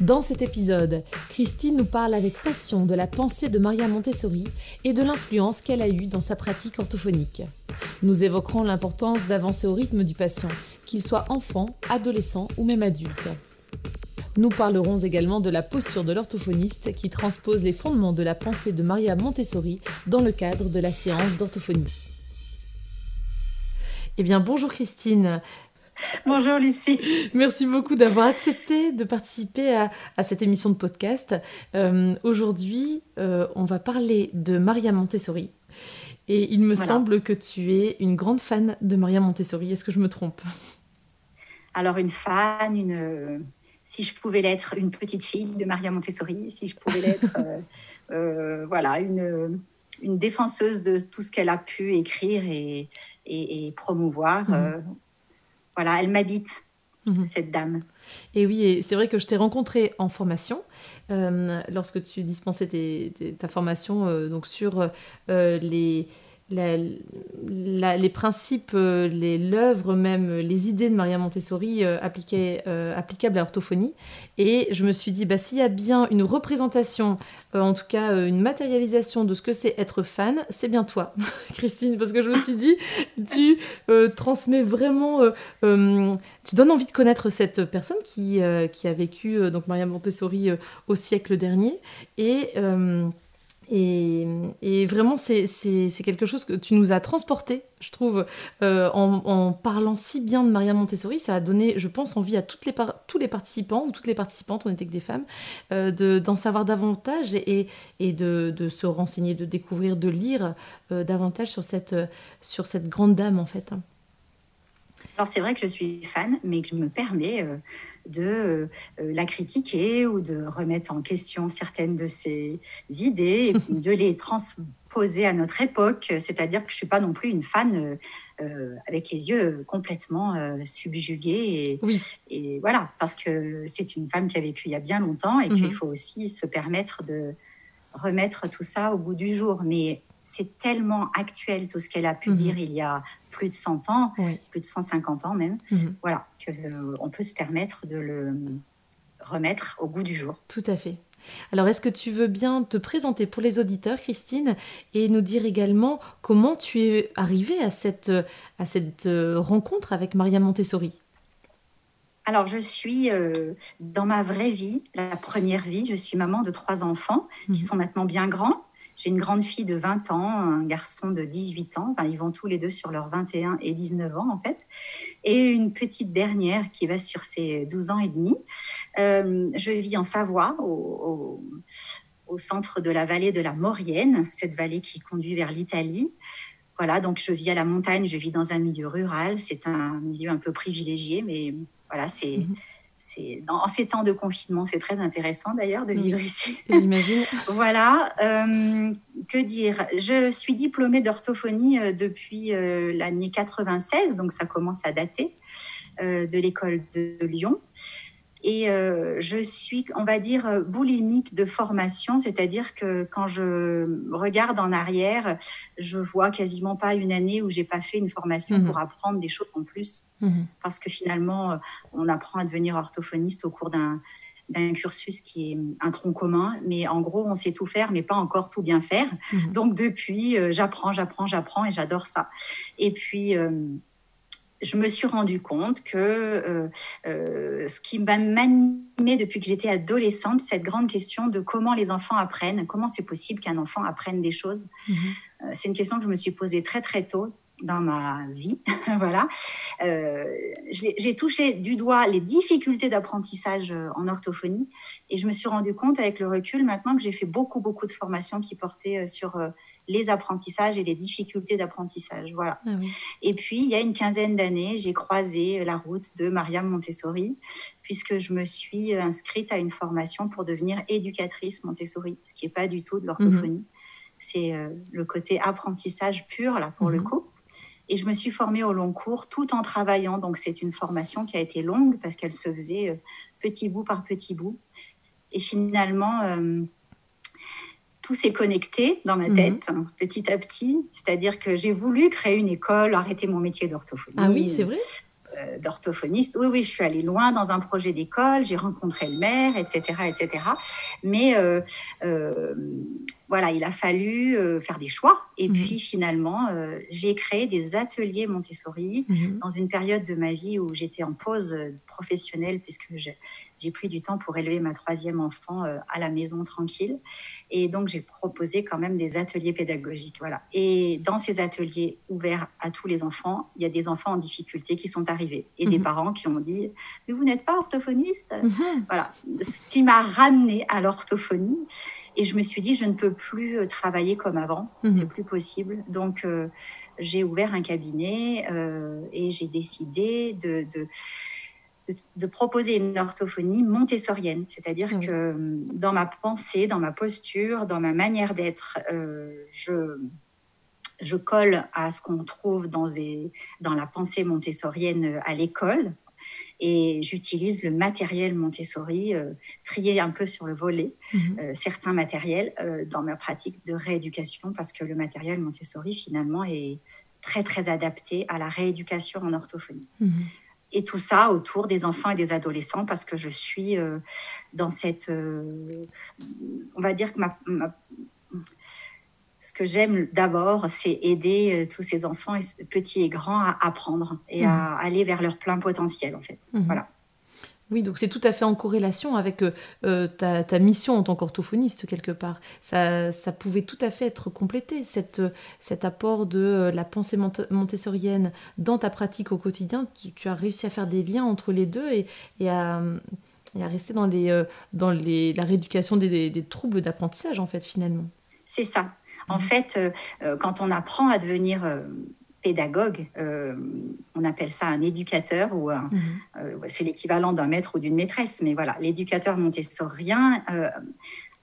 Dans cet épisode, Christine nous parle avec passion de la pensée de Maria Montessori et de l'influence qu'elle a eue dans sa pratique orthophonique. Nous évoquerons l'importance d'avancer au rythme du patient, qu'il soit enfant, adolescent ou même adulte. Nous parlerons également de la posture de l'orthophoniste qui transpose les fondements de la pensée de Maria Montessori dans le cadre de la séance d'orthophonie. Eh bien, bonjour Christine. Bonjour Lucie. Merci beaucoup d'avoir accepté de participer à, cette émission de podcast. Euh, aujourd'hui, euh, on va parler de Maria Montessori. Et il me semble que tu es une grande fan de Maria Montessori. Est-ce que je me trompe? Alors, une fan, une, si je pouvais l'être, une petite fille de Maria Montessori, si je pouvais l'être, euh, voilà, une, une défenseuse de tout ce qu'elle a pu écrire et, et, promouvoir. Mhm voilà, elle m'habite, mhm. cette dame. Et oui, c'est vrai que je t'ai rencontré en formation euh, lorsque tu dispensais ta formation euh, donc sur euh, les les principes, euh, l'œuvre même, les idées de Maria Montessori euh, euh, applicables à l'orthophonie. Et je me suis dit, bah, s'il y a bien une représentation, en tout cas une matérialisation de ce que c'est être fan, c'est bien toi, Christine, parce que je me suis dit, tu transmets vraiment, tu donnes envie de connaître cette personne qui, qui a vécu, donc Maria Montessori, au siècle dernier. Et et, vraiment, c'est quelque chose que tu nous as transporté, je trouve, euh, en, parlant si bien de Maria Montessori. Ça a donné, je pense, envie à toutes les tous les participants ou toutes les participantes, on n'était que des femmes, euh, d'en savoir davantage et, et de, de, se renseigner, de découvrir, de lire euh, davantage sur cette, sur cette grande dame, en fait. Alors, c'est vrai que je suis fan, mais que je me permets de euh, la critiquer ou de remettre en question certaines de ses idées, et de les transposer à notre époque. C'est-à-dire que je ne suis pas non plus une fan euh, euh, avec les yeux complètement subjugués. Et, oui. et voilà, parce que c'est une femme qui a vécu il y a bien longtemps et qu'il mhm. faut aussi se permettre de remettre tout ça au bout du jour. Mais c'est tellement actuel tout ce qu'elle a pu mhm. dire il y a plus de 100 ans, plus de 150 ans même, mhm. voilà, qu'on euh, peut se permettre de le remettre au goût du jour. Tout à fait. Alors, est-ce que tu veux bien te présenter pour les auditeurs, Christine, et nous dire également comment tu es arrivée à cette, à cette euh, rencontre avec Maria Montessori? Alors, je suis euh, dans ma vraie vie, la première vie, je suis maman de trois enfants qui mhm. sont maintenant bien grands. J'ai une grande fille de 20 ans, un garçon de 18 ans. Enfin, ils vont tous les deux sur leurs 21 et 19 ans, en fait. Et une petite dernière qui va sur ses 12 ans et demi. Euh, je vis en Savoie, au, centre de la vallée de la Maurienne, cette vallée qui conduit vers l'Italie. Voilà, donc je vis à la montagne, je vis dans un milieu rural. C'est un milieu un peu privilégié, mais voilà, c'est. En ces temps de confinement, c'est très intéressant d'ailleurs de vivre ici. J'imagine. voilà. Euh, que dire? Je suis diplômée d'orthophonie euh, depuis euh, l'année 96, donc ça commence à dater, de l'école de Lyon. Et euh, je suis, on va dire, boulimique de formation, c'est-à-dire que quand je regarde en arrière, je vois quasiment pas une année où j'ai pas fait une formation mhm. pour apprendre des choses en plus, mhm. parce que finalement, on apprend à devenir orthophoniste au cours d'un d'un cursus qui est un tronc commun, mais en gros, on sait tout faire, mais pas encore tout bien faire. Mhm. Donc depuis, euh, j'apprends, j'apprends, j'apprends, et j'adore ça. Et puis, euh, je me suis rendu compte que euh, euh, ce qui m'a m'animé depuis que j'étais adolescente, cette grande question de comment les enfants apprennent, comment c'est possible qu'un enfant apprenne des choses. Mhm. Euh, c'est une question que je me suis posée très très tôt dans ma vie. voilà. J'ai touché du doigt les difficultés d'apprentissage en orthophonie et je me suis rendu compte avec le recul maintenant que j'ai fait beaucoup beaucoup de formations qui portaient sur les apprentissages et les difficultés d'apprentissage. Voilà. Ah et puis, il y a une quinzaine d'années, j'ai croisé la route de Mariam Montessori, puisque je me suis inscrite à une formation pour devenir éducatrice Montessori, ce qui n'est pas du tout de l'orthophonie. Mhm. C'est euh, le côté apprentissage pur, là, pour le mhm. coup. Et je me suis formée au long cours tout en travaillant. Donc, c'est une formation qui a été longue parce qu'elle se faisait euh, petit bout par petit bout. Et finalement, euh, tout s'est connecté dans ma mhm. tête hein, petit à petit. C'est-à-dire que j'ai voulu créer une école, arrêter mon métier d'orthophonie. Ah oui, c'est vrai euh, d'orthophoniste. Oui, oui, je suis allée loin dans un projet d'école, j'ai rencontré le maire, etc., etc. Mais euh, euh, voilà, il a fallu faire des choix. Et mhm. puis finalement, j'ai créé des ateliers Montessori mhm. dans une période de ma vie où j'étais en pause professionnelle puisque j'ai pris du temps pour élever ma troisième enfant à la maison tranquille. Et donc, j'ai proposé quand même des ateliers pédagogiques. Voilà. Et dans ces ateliers ouverts à tous les enfants, il y a des enfants en difficulté qui sont arrivés et des mhm. parents qui ont dit Mais vous n'êtes pas orthophoniste mhm. Voilà. Ce qui m'a ramené à l'orthophonie. Et je me suis dit Je ne peux plus euh, travailler comme avant. Mhm. C'est plus possible. Donc, euh, j'ai ouvert un cabinet euh, et j'ai décidé de, de de, proposer une orthophonie montessorienne, c'est-à-dire que euh, dans ma pensée, dans ma posture, dans ma manière d'être, euh, je, je colle à ce qu'on trouve dans, dans la pensée montessorienne à l'école, et j'utilise le matériel Montessori, euh, trié un peu sur le volet, mhm. certains matériels dans ma pratique de rééducation, parce que le matériel Montessori, finalement, est très, très adapté à la rééducation en orthophonie. Mhm et tout ça autour des enfants et des adolescents parce que je suis euh, dans cette... Euh, on va dire que ma, ce que j'aime d'abord, c'est aider euh, tous ces enfants, petits et grands, à apprendre et à mmh. aller vers leur plein potentiel, en fait. Mmh. Voilà. Oui, donc c'est tout à fait en corrélation avec euh, euh, ta, mission en tant qu'orthophoniste, quelque part. Ça, ça, pouvait tout à fait être complété, cette, cet apport de euh, la pensée montessorienne dans ta pratique au quotidien. Tu, as réussi à faire des liens entre les deux et, et, à, rester dans, les, dans les, la rééducation des, des, troubles d'apprentissage, en fait, finalement. C'est ça. En mmh. fait, quand on apprend à devenir pédagogue, euh, on appelle ça un éducateur ou mhm. euh, c'est l'équivalent d'un maître ou d'une maîtresse, mais voilà, l'éducateur montessorien euh,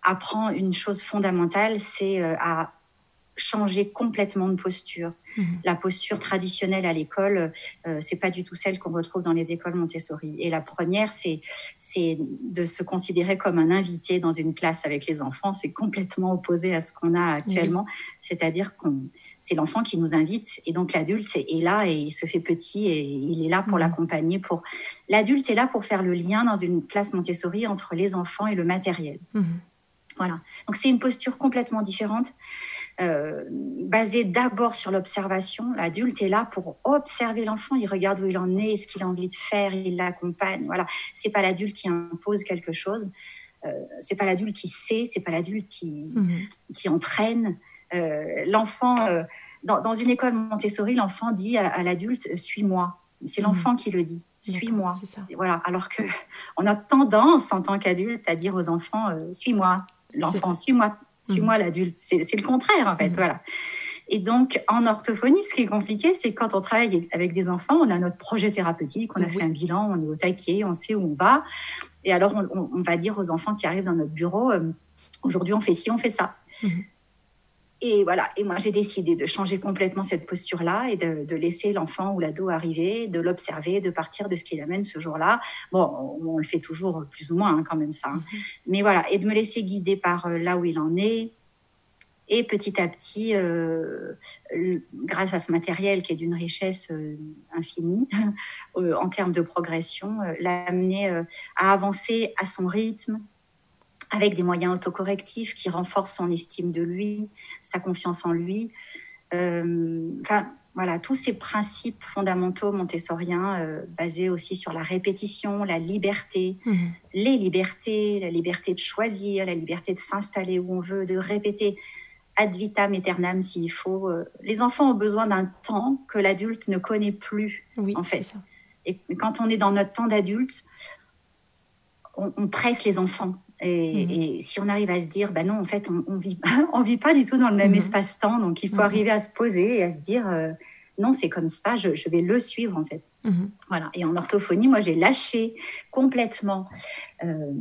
apprend une chose fondamentale, c'est à changer complètement de posture. Mhm. La posture traditionnelle à l'école, c'est pas du tout celle qu'on retrouve dans les écoles Montessori. Et la première, c'est c'est de se considérer comme un invité dans une classe avec les enfants. C'est complètement opposé à ce qu'on a actuellement, c'est-à-dire qu'on c'est l'enfant qui nous invite et donc l'adulte est là et il se fait petit et il est là pour mmh. l'accompagner. Pour l'adulte est là pour faire le lien dans une classe Montessori entre les enfants et le matériel. Mmh. Voilà. Donc c'est une posture complètement différente. Euh, basée d'abord sur l'observation. L'adulte est là pour observer l'enfant, il regarde où il en est, ce qu'il a envie de faire, il l'accompagne. Voilà, c'est pas l'adulte qui impose quelque chose, euh, c'est pas l'adulte qui sait, c'est pas l'adulte qui, mmh. qui entraîne. Euh, l'enfant, euh, dans, une école Montessori, l'enfant dit à, l'adulte Suis-moi. C'est mhm. l'enfant qui le dit. Suis-moi. Voilà. Alors que on a tendance en tant qu'adulte à dire aux enfants euh, Suis-moi. L'enfant, suis-moi. Suis-moi mhm. l'adulte. C'est le contraire en fait. Mhm. Voilà. Et donc, en orthophonie, ce qui est compliqué, c'est quand on travaille avec des enfants, on a notre projet thérapeutique, on a fait un bilan, on est au taquet, on sait où on va. Et alors, on, va dire aux enfants qui arrivent dans notre bureau, aujourd'hui, on fait ci, on fait ça. Et voilà, et moi j'ai décidé de changer complètement cette posture-là et de, laisser l'enfant ou l'ado arriver, de l'observer, de partir de ce qu'il amène ce jour-là. Bon, on, le fait toujours plus ou moins hein, quand même ça. Hein. Mm-hmm. Mais voilà, et de me laisser guider par euh, là où il en est. Et petit à petit, euh, grâce à ce matériel qui est d'une richesse euh, infinie en termes de progression, l'amener à avancer à son rythme, avec des moyens autocorrectifs qui renforcent son estime de lui, sa confiance en lui. Euh, enfin, voilà, tous ces principes fondamentaux montessoriens euh, basés aussi sur la répétition, la liberté, mhm. les libertés, la liberté de choisir, la liberté de s'installer où on veut, de répéter ad vitam aeternam s'il faut. Euh, les enfants ont besoin d'un temps que l'adulte ne connaît plus, en fait. Et quand on est dans notre temps d'adulte, on, presse les enfants Et, si on arrive à se dire, bah non, en fait, on ne vit, on vit pas du tout dans le même espace-temps, donc il faut arriver à se poser et à se dire, non, c'est comme ça, je, vais le suivre en fait. Mhm. Voilà. Et en orthophonie, moi, j'ai lâché complètement euh,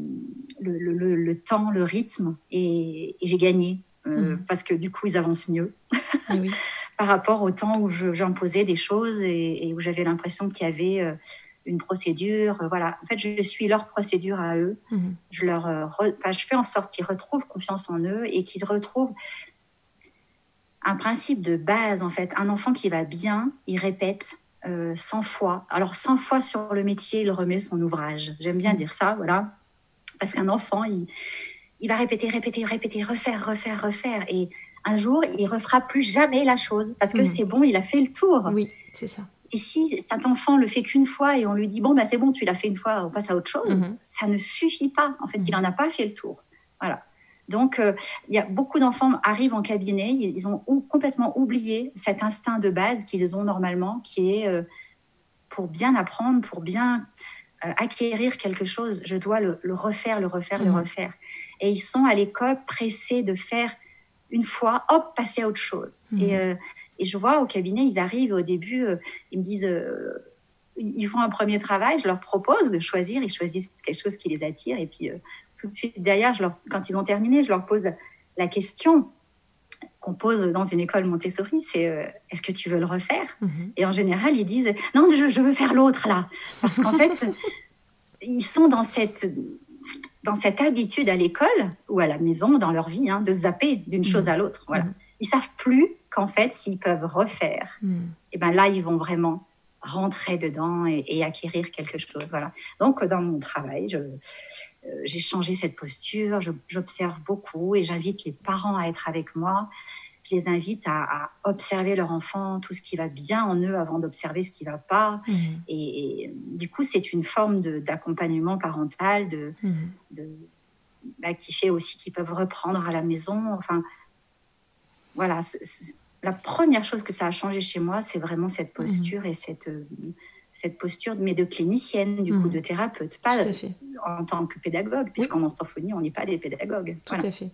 le, temps, le rythme, et, j'ai gagné euh, mhm. parce que du coup, ils avancent mieux eh par rapport au temps où j'imposais des choses et, où j'avais l'impression qu'il y avait euh, une procédure. voilà. En fait, je suis leur procédure à eux. Mhm. Je leur, je fais en sorte qu'ils retrouvent confiance en eux et qu'ils retrouvent un principe de base, en fait. Un enfant qui va bien, il répète 100 euh, fois. Alors, 100 fois sur le métier, il remet son ouvrage. J'aime bien dire ça, voilà. Parce qu'un enfant, il, il va répéter, répéter, répéter, refaire, refaire, refaire. Et un jour, il refera plus jamais la chose parce que mhm. c'est bon, il a fait le tour. Oui, c'est ça. Et si cet enfant le fait qu'une fois et on lui dit bon bah c'est bon, tu l'as fait une fois, on passe à autre chose, mhm. ça ne suffit pas. En fait, il n'en a pas fait le tour. Voilà. Donc, euh, il y a beaucoup d'enfants arrivent en cabinet, ils ont complètement oublié cet instinct de base qu'ils ont normalement, qui est euh, pour bien apprendre, pour bien euh, acquérir quelque chose, je dois le, refaire, le refaire, le mmh. refaire. Et ils sont à l'école pressés de faire une fois, hop, passer à autre chose. Mmh. Et, et, je vois au cabinet, ils arrivent au début, ils me disent ils font un premier travail, je leur propose de choisir, ils choisissent quelque chose qui les attire, et puis tout de suite derrière, je leur, quand ils ont terminé, je leur pose la question qu'on pose dans une école Montessori, c'est euh, est-ce que tu veux le refaire? Mhm. Et en général, ils disent non, je, veux faire l'autre là, parce qu'en fait, ils sont dans cette dans cette habitude à l'école ou à la maison, dans leur vie, hein, de zapper d'une mhm. chose à l'autre. Voilà. Mhm. Ils savent plus qu'en fait, s'ils peuvent refaire, et eh ben là, ils vont vraiment rentrer dedans et, et, acquérir quelque chose. Voilà. Donc, dans mon travail, je, euh, j'ai changé cette posture, j'observe beaucoup et j'invite les parents à être avec moi. Je les invite à, observer leur enfant, tout ce qui va bien en eux avant d'observer ce qui ne va pas. Mmh. Et, du coup, c'est une forme d'accompagnement parental de, mmh. de bah, qui fait aussi qu'ils peuvent reprendre à la maison. Enfin, voilà, la première chose que ça a changé chez moi, c'est vraiment cette mmh. posture et cette, euh, cette posture, mais de clinicienne, du coup, mhm. de thérapeute, pas en tant que pédagogue, puisqu'en orthophonie, on n'est pas des pédagogues. Tout à fait.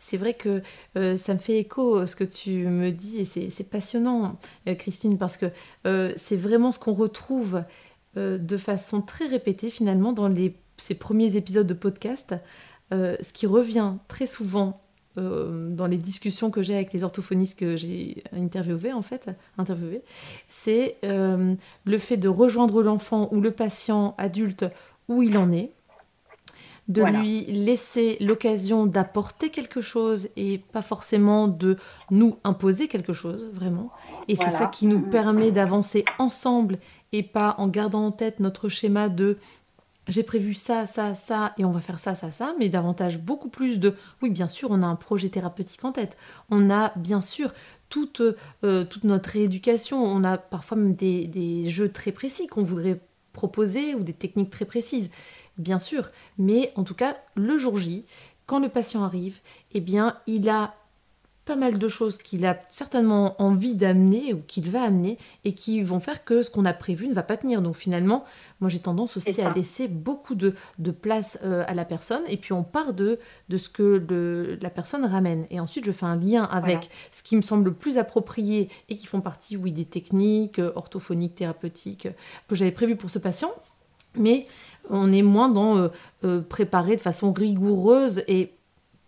C'est vrai que euh, ça me fait écho ce que tu me dis, et c'est passionnant, euh, Christine, parce que euh, c'est vraiment ce qu'on retrouve de façon très répétée, finalement, dans les, ces premiers épisodes de podcast. ce qui revient très souvent euh, dans les discussions que j'ai avec les orthophonistes que j'ai interviewés en fait, interviewé, c'est euh, le fait de rejoindre l'enfant ou le patient adulte où il en est, de lui laisser l'occasion d'apporter quelque chose et pas forcément de nous imposer quelque chose, vraiment. Et c'est ça qui nous permet d'avancer ensemble et pas en gardant en tête notre schéma de j'ai prévu ça, ça, ça, et on va faire ça, ça, ça, mais davantage beaucoup plus de, oui, bien sûr, on a un projet thérapeutique en tête, on a bien sûr toute, euh, toute notre rééducation, on a parfois même des, des jeux très précis qu'on voudrait proposer ou des techniques très précises, bien sûr, mais en tout cas, le jour J, quand le patient arrive, eh bien, il a pas mal de choses qu'il a certainement envie d'amener ou qu'il va amener et qui vont faire que ce qu'on a prévu ne va pas tenir. Donc finalement, moi j'ai tendance aussi à laisser beaucoup de, de place euh, à la personne et puis on part de, de ce que la personne ramène. Et ensuite je fais un lien avec ce qui me semble le plus approprié et qui font partie, oui, des techniques euh, orthophoniques, thérapeutiques que j'avais prévues pour ce patient. Mais on est moins dans euh, préparer de façon rigoureuse et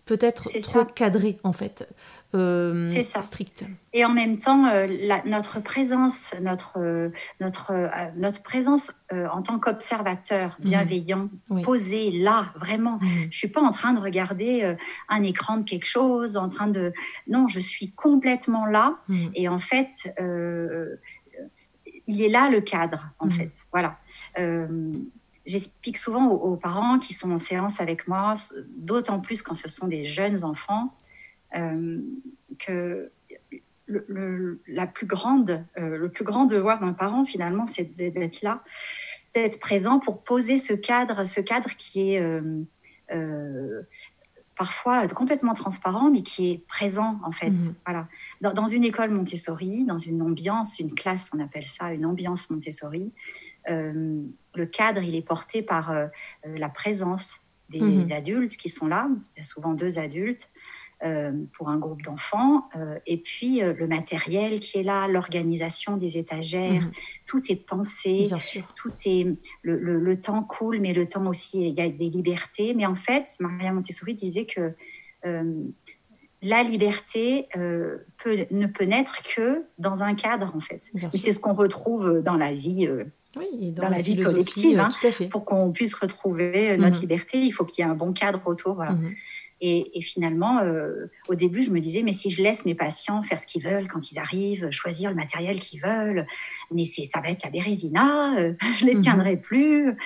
peut-être trop cadré en fait euh, ça. strict. Et en même temps, euh, notre présence, notre, euh, notre, euh, notre présence en tant qu'observateur mhm. bienveillant, posé là, vraiment. Mhm. Je suis pas en train de regarder un écran de quelque chose, en train de... Non, je suis complètement là. Mhm. Et en fait, il est là le cadre, en fait. Voilà. J'explique souvent aux, parents qui sont en séance avec moi, d'autant plus quand ce sont des jeunes enfants, que le, la plus grande, euh, le plus grand devoir d'un parent, finalement, c'est d'être là, d'être présent pour poser ce cadre, ce cadre qui est euh, parfois complètement transparent, mais qui est présent, en fait. Mhm. Voilà. Dans, une école Montessori, dans une ambiance, une classe, on appelle ça une ambiance Montessori, le cadre, il est porté par la présence, des, mhm. adultes qui sont là. Il y a souvent deux adultes. Euh, pour un groupe d'enfants. Euh, et puis le matériel qui est là, l'organisation des étagères, mhm. tout est pensé, Bien sûr. tout est le, le, temps coule, mais le temps aussi, il y a des libertés. Mais en fait, Maria Montessori disait que la liberté peut, ne peut naître que dans un cadre, en fait. Et c'est ce qu'on retrouve dans la vie oui, dans, la, vie collective. Euh, hein, pour qu'on puisse retrouver euh, notre mhm. liberté, il faut qu'il y ait un bon cadre autour. Mhm. Et, finalement, euh, au début, je me disais, mais si je laisse mes patients faire ce qu'ils veulent quand ils arrivent, choisir le matériel qu'ils veulent, mais ça va être la bérésina, je les mhm. tiendrai plus.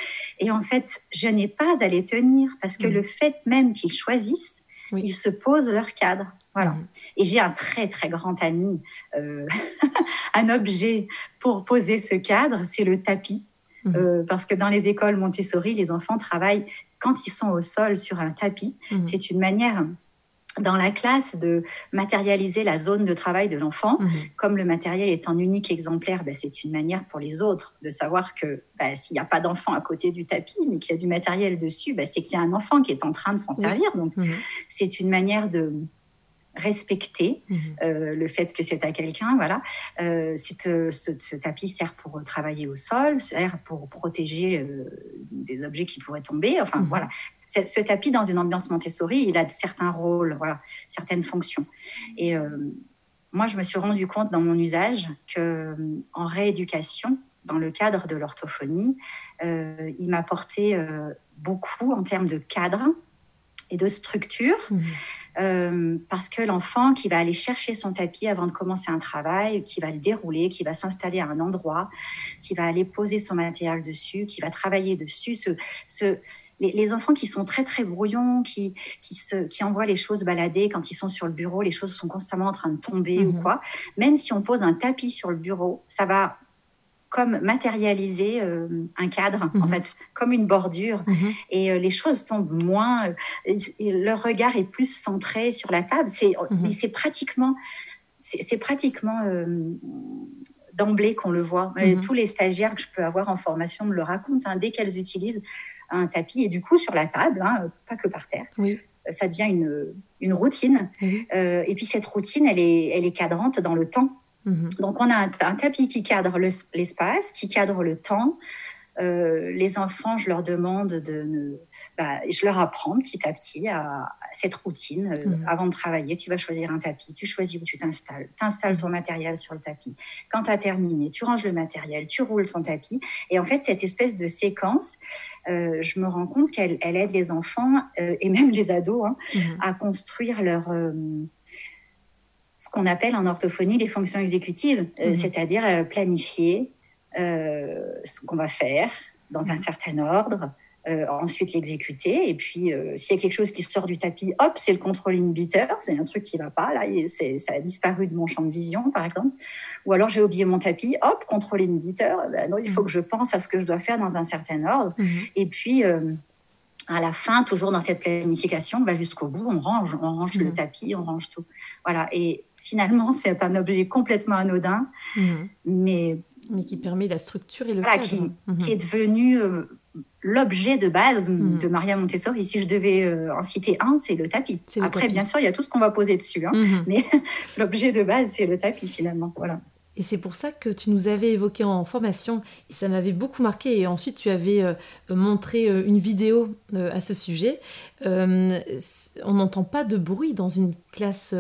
Et en fait, je n'ai pas à les tenir parce que le fait même qu'ils choisissent, ils se posent leur cadre. Voilà. Mm. Et j'ai un très, très grand ami, euh, un objet pour poser ce cadre, c'est le tapis. Euh, parce que dans les écoles Montessori, les enfants travaillent quand ils sont au sol sur un tapis. Mm. C'est une manière dans la classe de matérialiser la zone de travail de l'enfant. Comme le matériel est un unique exemplaire, ben, c'est une manière pour les autres de savoir que ben, s'il n'y a pas d'enfant à côté du tapis, mais qu'il y a du matériel dessus, ben, c'est qu'il y a un enfant qui est en train de s'en servir. Donc, c'est une manière de, respecter mhm. euh, le fait que c'est à quelqu'un. Voilà, euh, euh, ce, tapis sert pour travailler au sol, sert pour protéger des objets qui pourraient tomber. Enfin mhm. voilà, ce tapis dans une ambiance Montessori, il a certains rôles, voilà, certaines fonctions. Et moi, je me suis rendu compte dans mon usage que en rééducation, dans le cadre de l'orthophonie, il m'apportait beaucoup en termes de cadre et de structure. Mhm. Euh, parce que l'enfant qui va aller chercher son tapis avant de commencer un travail, qui va le dérouler, qui va s'installer à un endroit, qui va aller poser son matériel dessus, qui va travailler dessus, ce, ce, les, enfants qui sont très très brouillons, qui, qui, se, qui envoient les choses balader quand ils sont sur le bureau, les choses sont constamment en train de tomber ou mhm. quoi, même si on pose un tapis sur le bureau, ça va comme matérialiser euh, un cadre, en mhm. fait, comme une bordure. Mhm. Et euh, les choses tombent moins, euh, le regard est plus centré sur la table. C'est, mhm. Mais c'est pratiquement, c'est, pratiquement d'emblée qu'on le voit. Tous les stagiaires que je peux avoir en formation me le racontent. Hein, dès qu'elles utilisent un tapis, et du coup sur la table, hein, pas que par terre. Ça devient une, une routine. et puis cette routine, elle est, elle est cadrante dans le temps. Mhm. Donc, on a un, tapis qui cadre l'espace, qui cadre le temps. Euh, les enfants, je leur demande de, bah, je leur apprends petit à petit à, cette routine. Euh, mhm. Avant de travailler, tu vas choisir un tapis, tu choisis où tu t'installes, tu installes ton matériel sur le tapis. Quand tu as terminé, tu ranges le matériel, tu roules ton tapis. Et en fait, cette espèce de séquence, euh, je me rends compte qu'elle aide les enfants et même les ados hein, mhm. à construire leur ce qu'on appelle en orthophonie les fonctions exécutives, euh, mhm. c'est-à-dire euh, planifier euh, ce qu'on va faire dans un mhm. certain ordre, ensuite l'exécuter. Et puis, s'il y a quelque chose qui sort du tapis, hop, c'est le contrôle inhibiteur. C'est un truc qui va pas. Là, ça a disparu de mon champ de vision, par exemple. Ou alors, j'ai oublié mon tapis, hop, contrôle inhibiteur. Ben non, il faut mhm. que je pense à ce que je dois faire dans un certain ordre. Et puis, à la fin, toujours dans cette planification, jusqu'au bout, on range, on range le tapis, on range tout. Voilà. Et finalement, c'est un objet complètement anodin, mhm. mais, mais qui permet la structure et le voilà, qui, mhm. qui, est devenu euh, l'objet de base mhm. de Maria Montessori. Si je devais euh, en citer un, c'est le tapis. Après, bien sûr, il y a tout ce qu'on va poser dessus, hein, mais l'objet de base, c'est le tapis finalement. Voilà. Et c'est pour ça que tu nous avais évoqué en formation, et ça m'avait beaucoup marqué, et ensuite tu avais euh, montré une vidéo à ce sujet. on n'entend pas de bruit dans une classe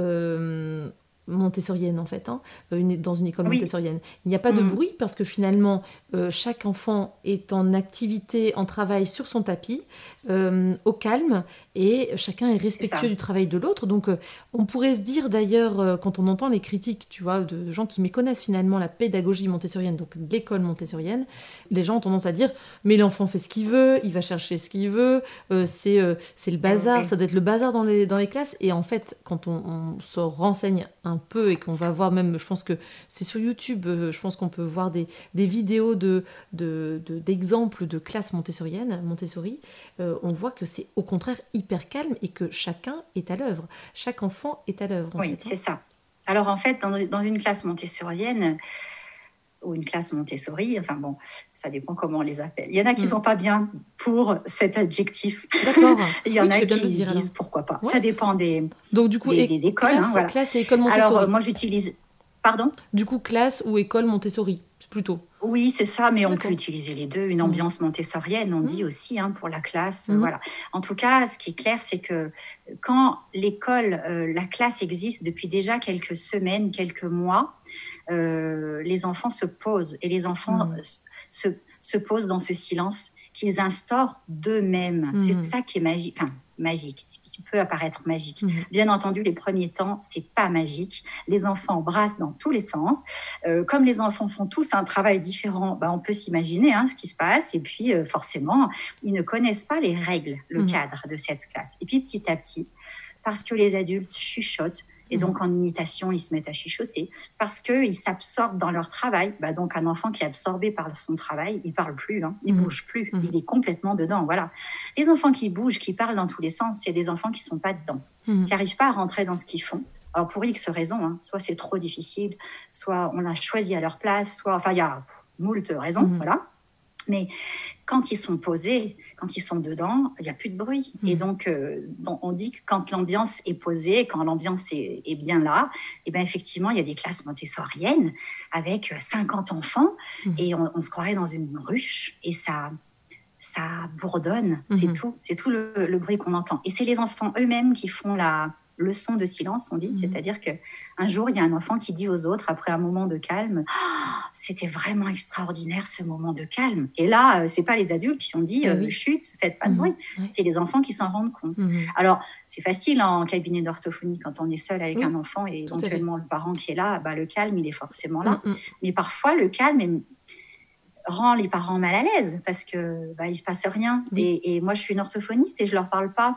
euh, montessorienne en fait, hein, euh, dans une école montessorienne. Il n'y a pas de mm. bruit parce que finalement euh, chaque enfant est en activité, en travail sur son tapis, au calme, et chacun est respectueux du travail de l'autre. Donc on pourrait se dire d'ailleurs, quand on entend les critiques, tu vois, de gens qui méconnaissent finalement la pédagogie montessorienne, donc l'école montessorienne, les gens ont tendance à dire, mais l'enfant fait ce qu'il veut, il va chercher ce qu'il veut, c'est le bazar, ça doit être le bazar dans les, dans les classes. Et en fait, quand on, on se renseigne un peu et qu'on va voir même, je pense que c'est sur YouTube, euh, je pense qu'on peut voir des, des vidéos de, d'exemples de, de, classes montessoriennes, Montessori, euh, on voit que c'est au contraire hyper calme et que chacun est à l'œuvre. Chaque enfant est à l'œuvre. Oui, hein. c'est ça. Alors en fait, dans, dans, une classe montessorienne, ou une classe Montessori. Enfin bon, ça dépend comment on les appelle. Il y en a qui ne mm. sont pas bien pour cet adjectif. D'accord. Il y en a qui disent pourquoi pas. Ça dépend des, Donc, du coup, des, écoles. Classe, hein, classe et école Montessori. Alors, euh, moi, j'utilise. Pardon? Du coup, classe ou école Montessori, plutôt. Oui, c'est ça, mais on peut utiliser les deux. Une ambiance montessorienne, on dit aussi hein, pour la classe. Voilà. En tout cas, ce qui est clair, c'est que quand l'école, euh, la classe existe depuis déjà quelques semaines, quelques mois, euh, les enfants se posent et les enfants mm. se, se, posent dans ce silence qu'ils instaurent d'eux-mêmes. Mm. C'est ça qui est magique. Enfin, magique, ce qui peut apparaître magique. Mm. Bien entendu, les premiers temps, c'est pas magique. Les enfants brassent dans tous les sens. Euh, comme les enfants font tous un travail différent, bah, on peut s'imaginer hein, ce qui se passe. Et puis, euh, forcément, ils ne connaissent pas les règles, le cadre de cette classe. Et puis, petit à petit, parce que les adultes chuchotent, et donc, en imitation, ils se mettent à chuchoter parce qu'ils s'absorbent dans leur travail. Bah, donc, un enfant qui est absorbé par son travail, il parle plus, hein. il mmh. bouge plus, mmh. il est complètement dedans. Voilà. Les enfants qui bougent, qui parlent dans tous les sens, c'est des enfants qui sont pas dedans, qui n'arrivent pas à rentrer dans ce qu'ils font. Alors, pour X raisons, hein, soit c'est trop difficile, soit on a choisi à leur place, soit, enfin, il y a moult raisons, voilà. Mais quand ils sont posés, quand ils sont dedans, il n'y a plus de bruit. Et hmm. donc, euh, on dit que quand l'ambiance est posée, quand l'ambiance est, bien là, et eh bien effectivement, il y a des classes montessoriennes avec 50 enfants hmm. et on, se croirait dans une ruche et ça, ça bourdonne. C'est hmm. tout. C'est tout le bruit qu'on entend. Et c'est les enfants eux-mêmes qui font la, leçon de silence, on dit. Mhm. C'est-à-dire que un jour, il y a un enfant qui dit aux autres, après un moment de calme, ah, c'était vraiment extraordinaire ce moment de calme. Et là, euh, c'est pas les adultes qui ont dit, eh euh, chute, faites pas de mhm. bruit. C'est les enfants qui s'en rendent compte. Mhm. Alors, c'est facile en cabinet d'orthophonie quand on est seul avec un enfant et éventuellement le parent qui est là, bah, le calme, il est forcément là. Mais parfois, le calme rend les parents mal à l'aise parce que bah, il se passe rien. Et, moi, je suis une orthophoniste et je leur parle pas.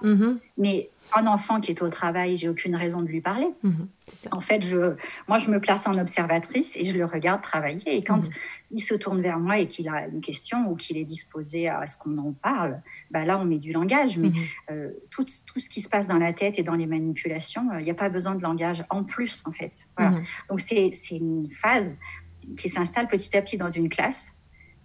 Mais un enfant qui est au travail, j'ai aucune raison de lui parler. Mhm, en fait, je, moi, je me place en observatrice et je le regarde travailler. Et quand mhm. il se tourne vers moi et qu'il a une question ou qu'il est disposé à ce qu'on en parle, bah là, on met du langage. Mais euh, tout, tout, ce qui se passe dans la tête et dans les manipulations, euh, il n'y a pas besoin de langage en plus, en fait. Donc, c'est une phase qui s'installe petit à petit dans une classe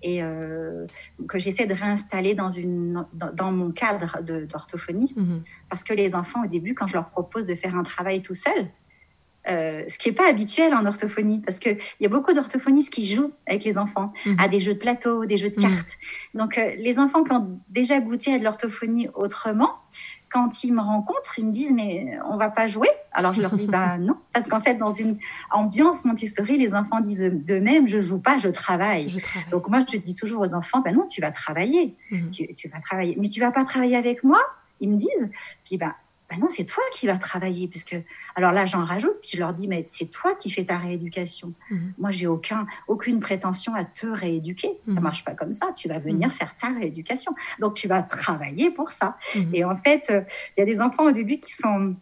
et euh, que j'essaie de réinstaller dans, une, dans, mon cadre d'orthophoniste. Mhm. Parce que les enfants, au début, quand je leur propose de faire un travail tout seul, euh, ce qui n'est pas habituel en orthophonie, parce qu'il y a beaucoup d'orthophonistes qui jouent avec les enfants mhm. à des jeux de plateau, des jeux de mhm. cartes. Donc, euh, les enfants qui ont déjà goûté à de l'orthophonie autrement, quand ils me rencontrent, ils me disent mais on va pas jouer. Alors je leur dis bah non, parce qu'en fait dans une ambiance Montessori, les enfants disent d'eux-mêmes je joue pas, je travaille. Donc moi je dis toujours aux enfants bah non, tu vas travailler, mhm. tu, tu, vas travailler, mais tu vas pas travailler avec moi? Ils me disent puis bah ben non, c'est toi qui vas travailler. Puisque... Alors là, j'en rajoute, puis je leur dis, mais c'est toi qui fais ta rééducation. Mhm. Moi, j'ai aucun, aucune prétention à te rééduquer. Ça Ça mhm. marche pas comme ça. Tu vas venir mhm. faire ta rééducation. Donc, tu vas travailler pour ça. Et en fait, euh, il y a des enfants au début qui sont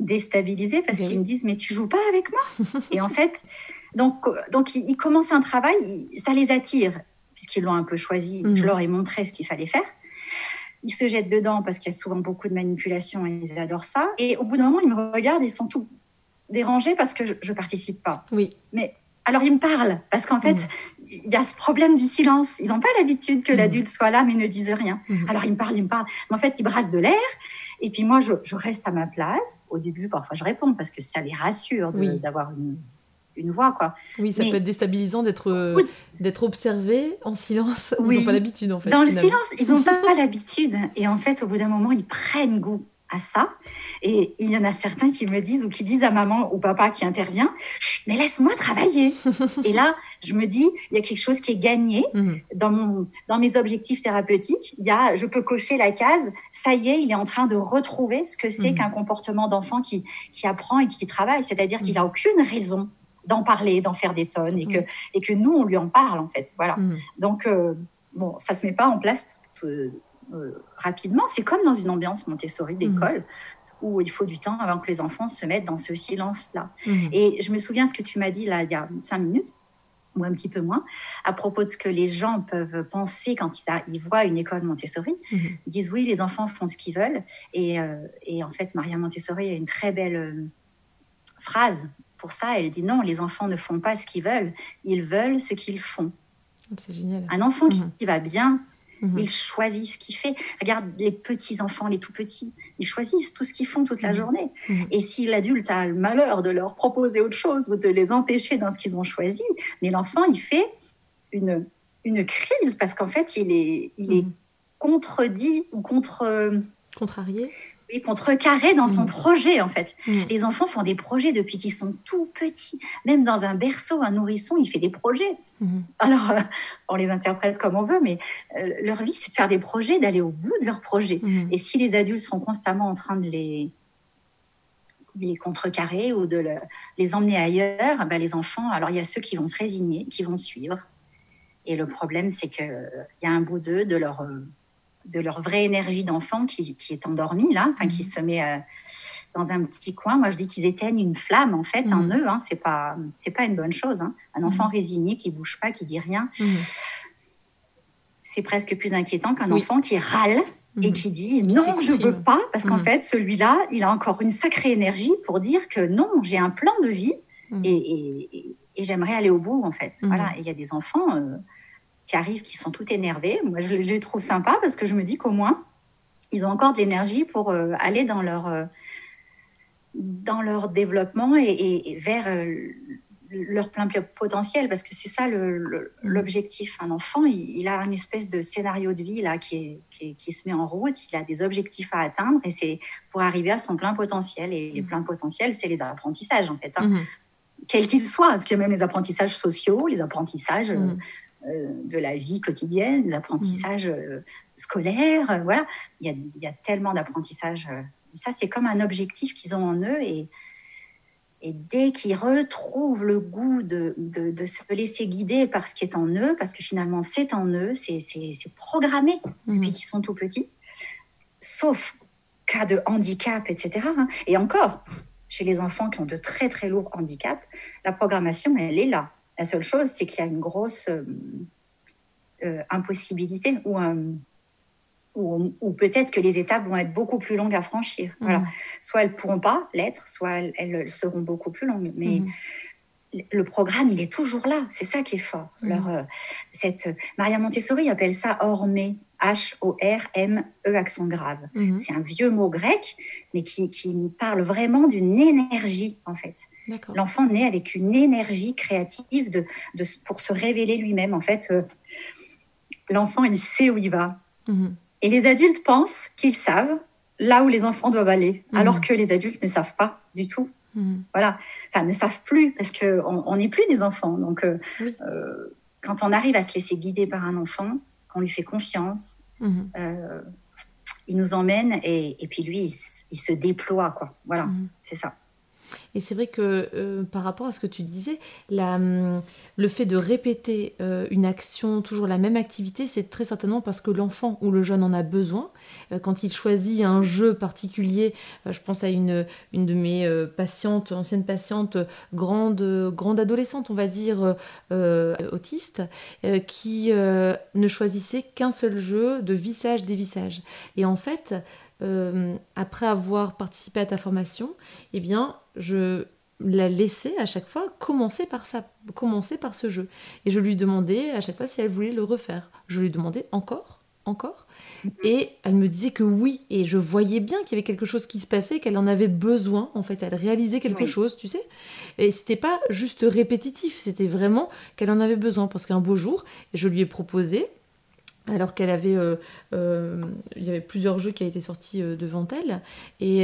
déstabilisés parce qu'ils me disent, mais tu joues pas avec moi? Et en fait, donc, donc ils, commencent un travail, ça les attire, puisqu'ils l'ont un peu choisi. Je leur ai montré ce qu'il fallait faire ils se jettent dedans parce qu'il y a souvent beaucoup de manipulation et ils adorent ça. Et au bout d'un moment, ils me regardent, ils sont tout dérangés parce que je, ne participe pas. Oui. Mais alors ils me parlent parce qu'en fait, mm. il y a ce problème du silence. Ils n'ont pas l'habitude que mm. l'adulte soit là mais ne dise rien. Mm. Alors ils me parlent, ils me parlent. Mais en fait, ils brassent de l'air. Et puis moi, je, reste à ma place. Au début, parfois, je réponds parce que ça les rassure d'avoir une une voix, quoi. Oui, ça peut être déstabilisant d'être euh, d'être observé en silence. Ils n'ont pas l'habitude, en fait. Dans le silence, ils n'ont pas l'habitude. Et en fait, au bout d'un moment, ils prennent goût à ça. Et il y en a certains qui me disent ou qui disent à maman ou papa qui intervient, mais laisse-moi travailler. et là, je me dis, il y a quelque chose qui est gagné mhm. dans, mon, dans mes objectifs thérapeutiques. Il y a, je peux cocher la case, ça y est, il est en train de retrouver ce que c'est mhm. qu'un comportement d'enfant qui, qui apprend et qui travaille. C'est-à-dire qu'il n'a aucune raison d'en parler, d'en faire des tonnes et que, mm. et que nous, on lui en parle, en fait. Voilà. Mm. Donc, euh, bon, ça se met pas en place euh, rapidement. C'est comme dans une ambiance Montessori d'école. Mm. où il faut du temps avant que les enfants se mettent dans ce silence-là. Et je me souviens ce que tu m'as dit là il y a cinq minutes, ou un petit peu moins, à propos de ce que les gens peuvent penser quand ils, ils voient une école Montessori. Ils disent oui, les enfants font ce qu'ils veulent. Et, euh, et, en fait, Maria Montessori a une très belle phrase pour ça, elle dit non, les enfants ne font pas ce qu'ils veulent, ils veulent ce qu'ils font. C'est génial. Un enfant qui, qui va bien, Mhm. il choisit ce qu'il fait. Regarde les petits enfants, les tout petits, ils choisissent tout ce qu'ils font toute la Mhm. journée. Mhm. Et si l'adulte a le malheur de leur proposer autre chose ou de les empêcher dans ce qu'ils ont choisi, mais l'enfant, il fait une, une crise parce qu'en fait, il est, il est Mhm. contredit ou contre, Contrarié. oui, contrecarré dans son Mhm. projet, en fait. Mhm. Les enfants font des projets depuis qu'ils sont tout petits. Même dans un berceau, un nourrisson, il fait des projets. Mhm. Alors, euh, on les interprète comme on veut, mais euh, leur vie, c'est de faire des projets, d'aller au bout de leurs projets. Mhm. Et si les adultes sont constamment en train de les, de les contrecarrer ou de le- les emmener ailleurs, ben les enfants, alors il y a ceux qui vont se résigner, qui vont suivre. Et le problème, c'est qu'il y a un bout d'eux, de leur, euh, de leur vraie énergie d'enfant qui, qui est endormie, là, enfin, qui se met euh, dans un petit coin. Moi, je dis qu'ils éteignent une flamme, en fait, en Mhm. eux. Hein, c'est pas, c'est pas une bonne chose. hein. Un enfant résigné qui bouge pas, qui dit rien, Mhm. c'est presque plus inquiétant qu'un Oui. enfant qui râle et qui dit non, je veux pas, parce qu'en fait, celui-là, il a encore une sacrée énergie pour dire que non, j'ai un plan de vie et, et- et- et j'aimerais aller au bout, en fait. Voilà. Et il y a des enfants euh, qui arrivent, qui sont tout énervés. Moi, je, les- trouve sympas parce que je me dis qu'au moins, ils ont encore de l'énergie pour euh, aller dans leur, euh, dans leur développement et, et- et vers euh, leur plein potentiel, parce que c'est ça Mhm. l'objectif. Un enfant, il, il a une espèce de scénario de vie là qui, est- qui, est- qui se met en route, il a des objectifs à atteindre et c'est pour arriver à son plein potentiel. Et les Mhm. pleins potentiels, c'est les apprentissages en fait, hein. Mhm. quels qu'ils soient, parce qu'il y a même les apprentissages sociaux, les apprentissages euh, de la vie quotidienne, les apprentissages euh, scolaires, euh, voilà. Il y a, il y a tellement d'apprentissages. euh. ça, c'est comme un objectif qu'ils ont en eux et, et dès qu'ils retrouvent le goût de, de, de se laisser guider par ce qui est en eux, parce que finalement c'est en eux, c'est programmé depuis Mhm. qu'ils sont tout petits, sauf cas de handicap, etc. hein. Et encore, chez les enfants qui ont de très très lourds handicaps, la programmation, elle est là. La seule chose, c'est qu'il y a une grosse euh, euh, impossibilité ou, un- ou, ou peut-être que les étapes vont être beaucoup plus longues à franchir. Voilà. Mhm. Soit elles pourront pas l'être, soit elles, elles seront beaucoup plus longues. Mais Mhm. le programme, il est toujours là. C'est ça qui est fort. Leur, euh, cette, Maria Montessori appelle ça hormé, H-O-R-M-E accent grave. C'est un vieux mot grec, mais qui, qui nous parle vraiment d'une énergie, en fait. L'enfant naît avec une énergie créative de, de, pour se révéler lui-même. En fait, euh, l'enfant, il sait où il va. Mhm. Et les adultes pensent qu'ils savent là où les enfants doivent aller, Mhm. alors que les adultes ne savent pas du tout. Mhm. Voilà. Enfin, ne savent plus, parce qu'on on n'est plus des enfants. Donc, euh, Oui. euh, quand on arrive à se laisser guider par un enfant, qu'on lui fait confiance, il nous emmène et, et puis lui, il, il se déploie. Quoi. Voilà, c'est ça. Et c'est vrai que euh, par rapport à ce que tu disais, hum, le fait de répéter euh, une action, toujours la même activité, c'est très certainement parce que l'enfant ou le jeune en a besoin. Euh, quand il choisit un jeu particulier, je pense à une, une de mes patientes, anciennes patientes, euh, grande, grande adolescente, on va dire, autiste, qui ne choisissait qu'un seul jeu de vissage des visages. Et en fait, euh, après avoir participé à ta formation, eh bien, je la laissais à chaque fois commencer par ça, commencer par ce jeu. Et je lui demandais à chaque fois si elle voulait le refaire. Je lui demandais encore, encore. Et elle me disait que oui. Et je voyais bien qu'il y avait quelque chose qui se passait, qu'elle en avait besoin. En fait, elle réalisait quelque Oui. chose, tu sais. Et c'était pas juste répétitif, c'était vraiment qu'elle en avait besoin. Parce qu'un beau jour, je lui ai proposé, alors qu'elle avait, euh, euh, il y avait plusieurs jeux qui avaient été sortis euh, devant elle, et,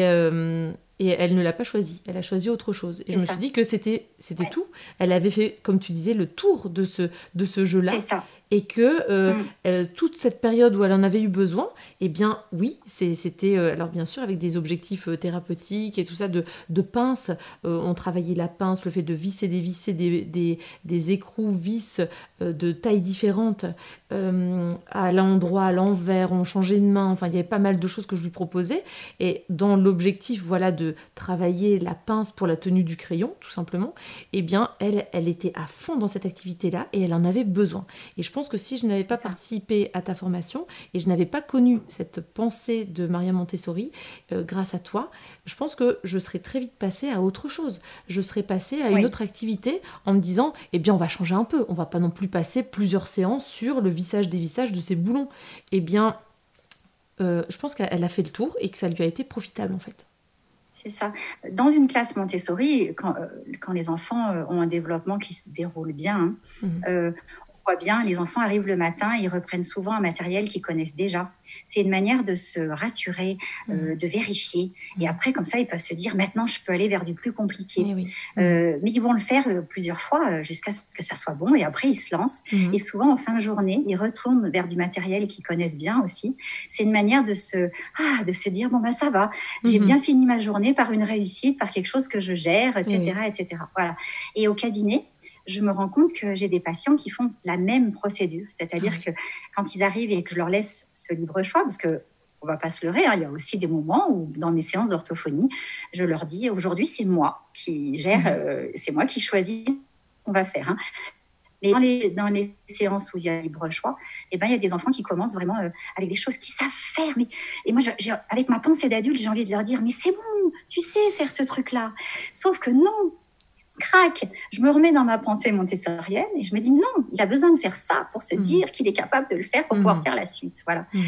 et elle ne l'a pas choisi. Elle a choisi autre chose. Et je me suis dit que c'était, c'était Ouais. tout. Elle avait fait, comme tu disais, le tour de ce, de ce jeu-là, C'est ça. Et que euh, Mm. euh, toute cette période où elle en avait eu besoin, eh bien oui, c'était euh, alors bien sûr avec des objectifs thérapeutiques et tout ça de, de pince. on travaillait la pince, le fait de visser, dévisser des, des, des écrous vis de tailles différentes à l'endroit, à l'envers, on changeait de main. Enfin, il y avait pas mal de choses que je lui proposais. Et dans l'objectif, voilà, de travailler la pince pour la tenue du crayon, tout simplement, eh bien, elle, elle était à fond dans cette activité-là et elle en avait besoin. Et je pense pense que si je n'avais pas participé à ta formation et je n'avais pas connu cette pensée de Maria Montessori, euh, grâce à toi, je pense que je serais très vite passée à autre chose. Je serais passée à une autre activité en me disant, eh bien, on va changer un peu. On va pas non plus passer plusieurs séances sur le vissage des vissages de ces boulons. Eh bien, euh, je pense qu'elle a fait le tour et que ça lui a été profitable en fait. C'est ça. Dans une classe Montessori, quand, euh, les enfants euh, ont un développement qui se déroule bien, hein, bien, les enfants arrivent le matin, ils reprennent souvent un matériel qu'ils connaissent déjà. C'est une manière de se rassurer, euh, mm. de vérifier. Et mm. après, comme ça, ils peuvent se dire, maintenant, je peux aller vers du plus compliqué. Eh euh, mais ils vont le faire euh, plusieurs fois jusqu'à ce que ça soit bon. Et après, ils se lancent. Mm. Et souvent, en fin de journée, ils retournent vers du matériel qu'ils connaissent bien aussi. C'est une manière de se, ah, de se dire, bon, ben, ça va. J'ai mm-hmm. bien fini ma journée par une réussite, par quelque chose que je gère, etc., etc. Voilà. Et au cabinet, je me rends compte que j'ai des patients qui font la même procédure. C'est-à-dire que quand ils arrivent et que je leur laisse ce libre choix, parce que on va pas se leurrer, hein, il y a aussi des moments où, dans mes séances d'orthophonie, je leur dis aujourd'hui, c'est moi qui gère, mmh. euh, c'est moi qui choisis ce qu'on va faire. Hein. Mais dans les, dans les, séances où il y a libre choix, eh ben, il y a des enfants qui commencent vraiment euh, avec des choses qu'ils savent faire. Mais, et moi, avec ma pensée d'adulte, j'ai envie de leur dire, mais c'est bon, tu sais faire ce truc-là. Sauf que non, crac, je me remets dans ma pensée montessorienne et je me dis non, il a besoin de faire ça pour se mm. dire qu'il est capable de le faire pour pouvoir mm. faire la suite. Voilà. Mm.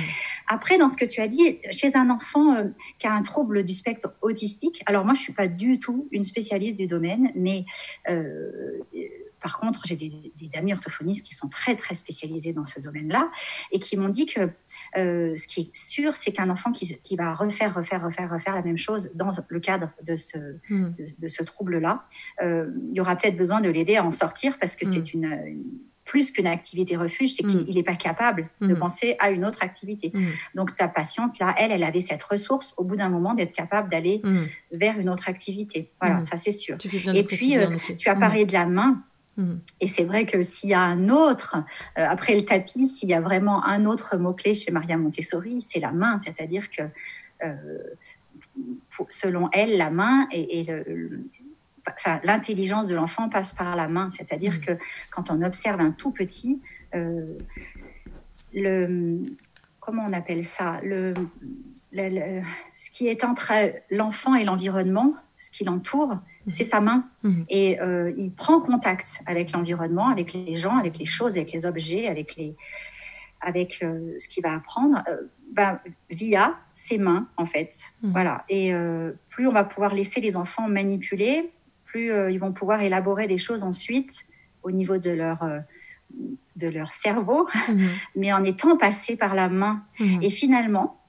Après, dans ce que tu as dit, chez un enfant euh, qui a un trouble du spectre autistique, alors moi je suis pas du tout une spécialiste du domaine, mais euh, par contre, j'ai des, amis orthophonistes qui sont très, très spécialisés dans ce domaine-là et qui m'ont dit que euh, ce qui est sûr, c'est qu'un enfant qui, va refaire, refaire, refaire, refaire la même chose dans le cadre de ce, hmm. de, ce trouble-là, euh, il y aura peut-être besoin de l'aider à en sortir parce que c'est hmm. une, plus qu'une activité refuge, c'est qu'il n'est hmm. pas capable de penser à une autre activité. Donc ta patiente, là, elle, elle avait cette ressource au bout d'un moment d'être capable d'aller vers une autre activité. Voilà, ça c'est sûr. Et puis, euh, tu as parlé de la main. Et c'est vrai que s'il y a un autre, euh, après le tapis, s'il y a vraiment un autre mot-clé chez Maria Montessori, c'est la main. C'est-à-dire que, euh, selon elle, la main et, l'intelligence de l'enfant passe par la main. C'est-à-dire mm. que quand on observe un tout petit, euh, le, comment on appelle ça le, Ce qui est entre l'enfant et l'environnement, ce qui l'entoure, c'est sa main. Mhm. Et euh, il prend contact avec l'environnement, avec les gens, avec les choses, avec les objets, avec, les, avec euh, ce qu'il va apprendre, euh, bah, via ses mains, en fait. Mhm. Voilà. Et plus on va pouvoir laisser les enfants manipuler, plus ils vont pouvoir élaborer des choses ensuite au niveau de leur de leur cerveau, mhm. mais en étant passé par la main. Et finalement,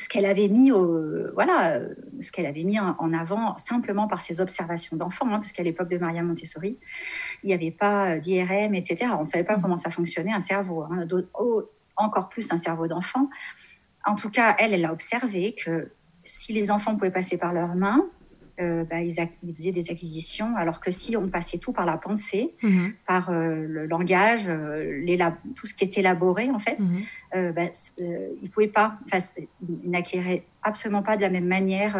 ce qu'elle avait mis au, voilà ce qu'elle avait mis en avant simplement par ses observations d'enfants hein, parce qu'à l'époque de Maria Montessori il n'y avait pas d'IRM etc on ne savait pas mm. comment ça fonctionnait un cerveau hein, encore plus un cerveau d'enfant. En tout cas elle elle a observé que si les enfants pouvaient passer par leurs mains euh, bah, ils, faisaient des acquisitions, alors que si on passait tout par la pensée, mhm. par euh, le langage, euh, tout ce qui est élaboré, en fait, mhm. bah, ils ne pouvaient pas, ils n'acquéraient absolument pas de la même manière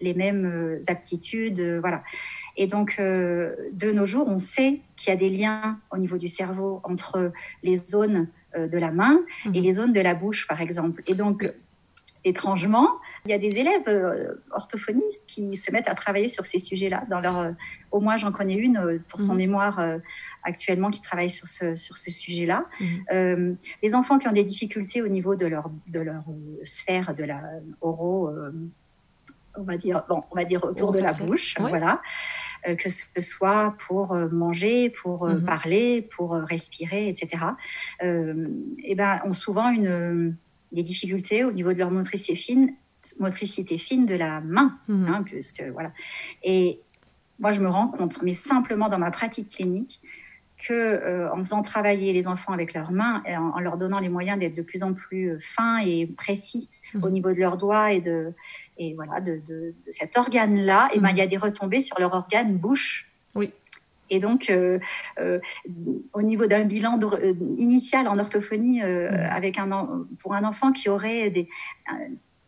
les mêmes aptitudes. voilà. Et donc, de nos jours, on sait qu'il y a des liens au niveau du cerveau entre les zones de la main et mhm. les zones de la bouche, par exemple. Et donc, étrangement, il y a des élèves euh, orthophonistes qui se mettent à travailler sur ces sujets-là. Dans leur, euh, au moins, j'en connais une euh, pour son mhm. mémoire actuellement qui travaille sur ce, sur ce sujet-là. Mhm. les enfants qui ont des difficultés au niveau de leur, de leur sphère de la oro, on va dire, bon, on va dire autour de la bouche, voilà. que ce soit pour manger, pour mhm. parler, pour respirer, etc. et ben, ont souvent une, des difficultés au niveau de leur motricité fine motricité fine de la main, mhm. hein, puisque voilà. Et moi, je me rends compte, mais simplement dans ma pratique clinique, que euh, en faisant travailler les enfants avec leurs mains et en, leur donnant les moyens d'être de plus en plus euh, fins et précis mhm. au niveau de leurs doigts et de et voilà de, de, cet organe-là, et ben il y a mhm. des retombées sur leur organe bouche. Oui. Et donc, euh, au niveau d'un bilan initial en orthophonie, avec un, pour un enfant qui aurait des,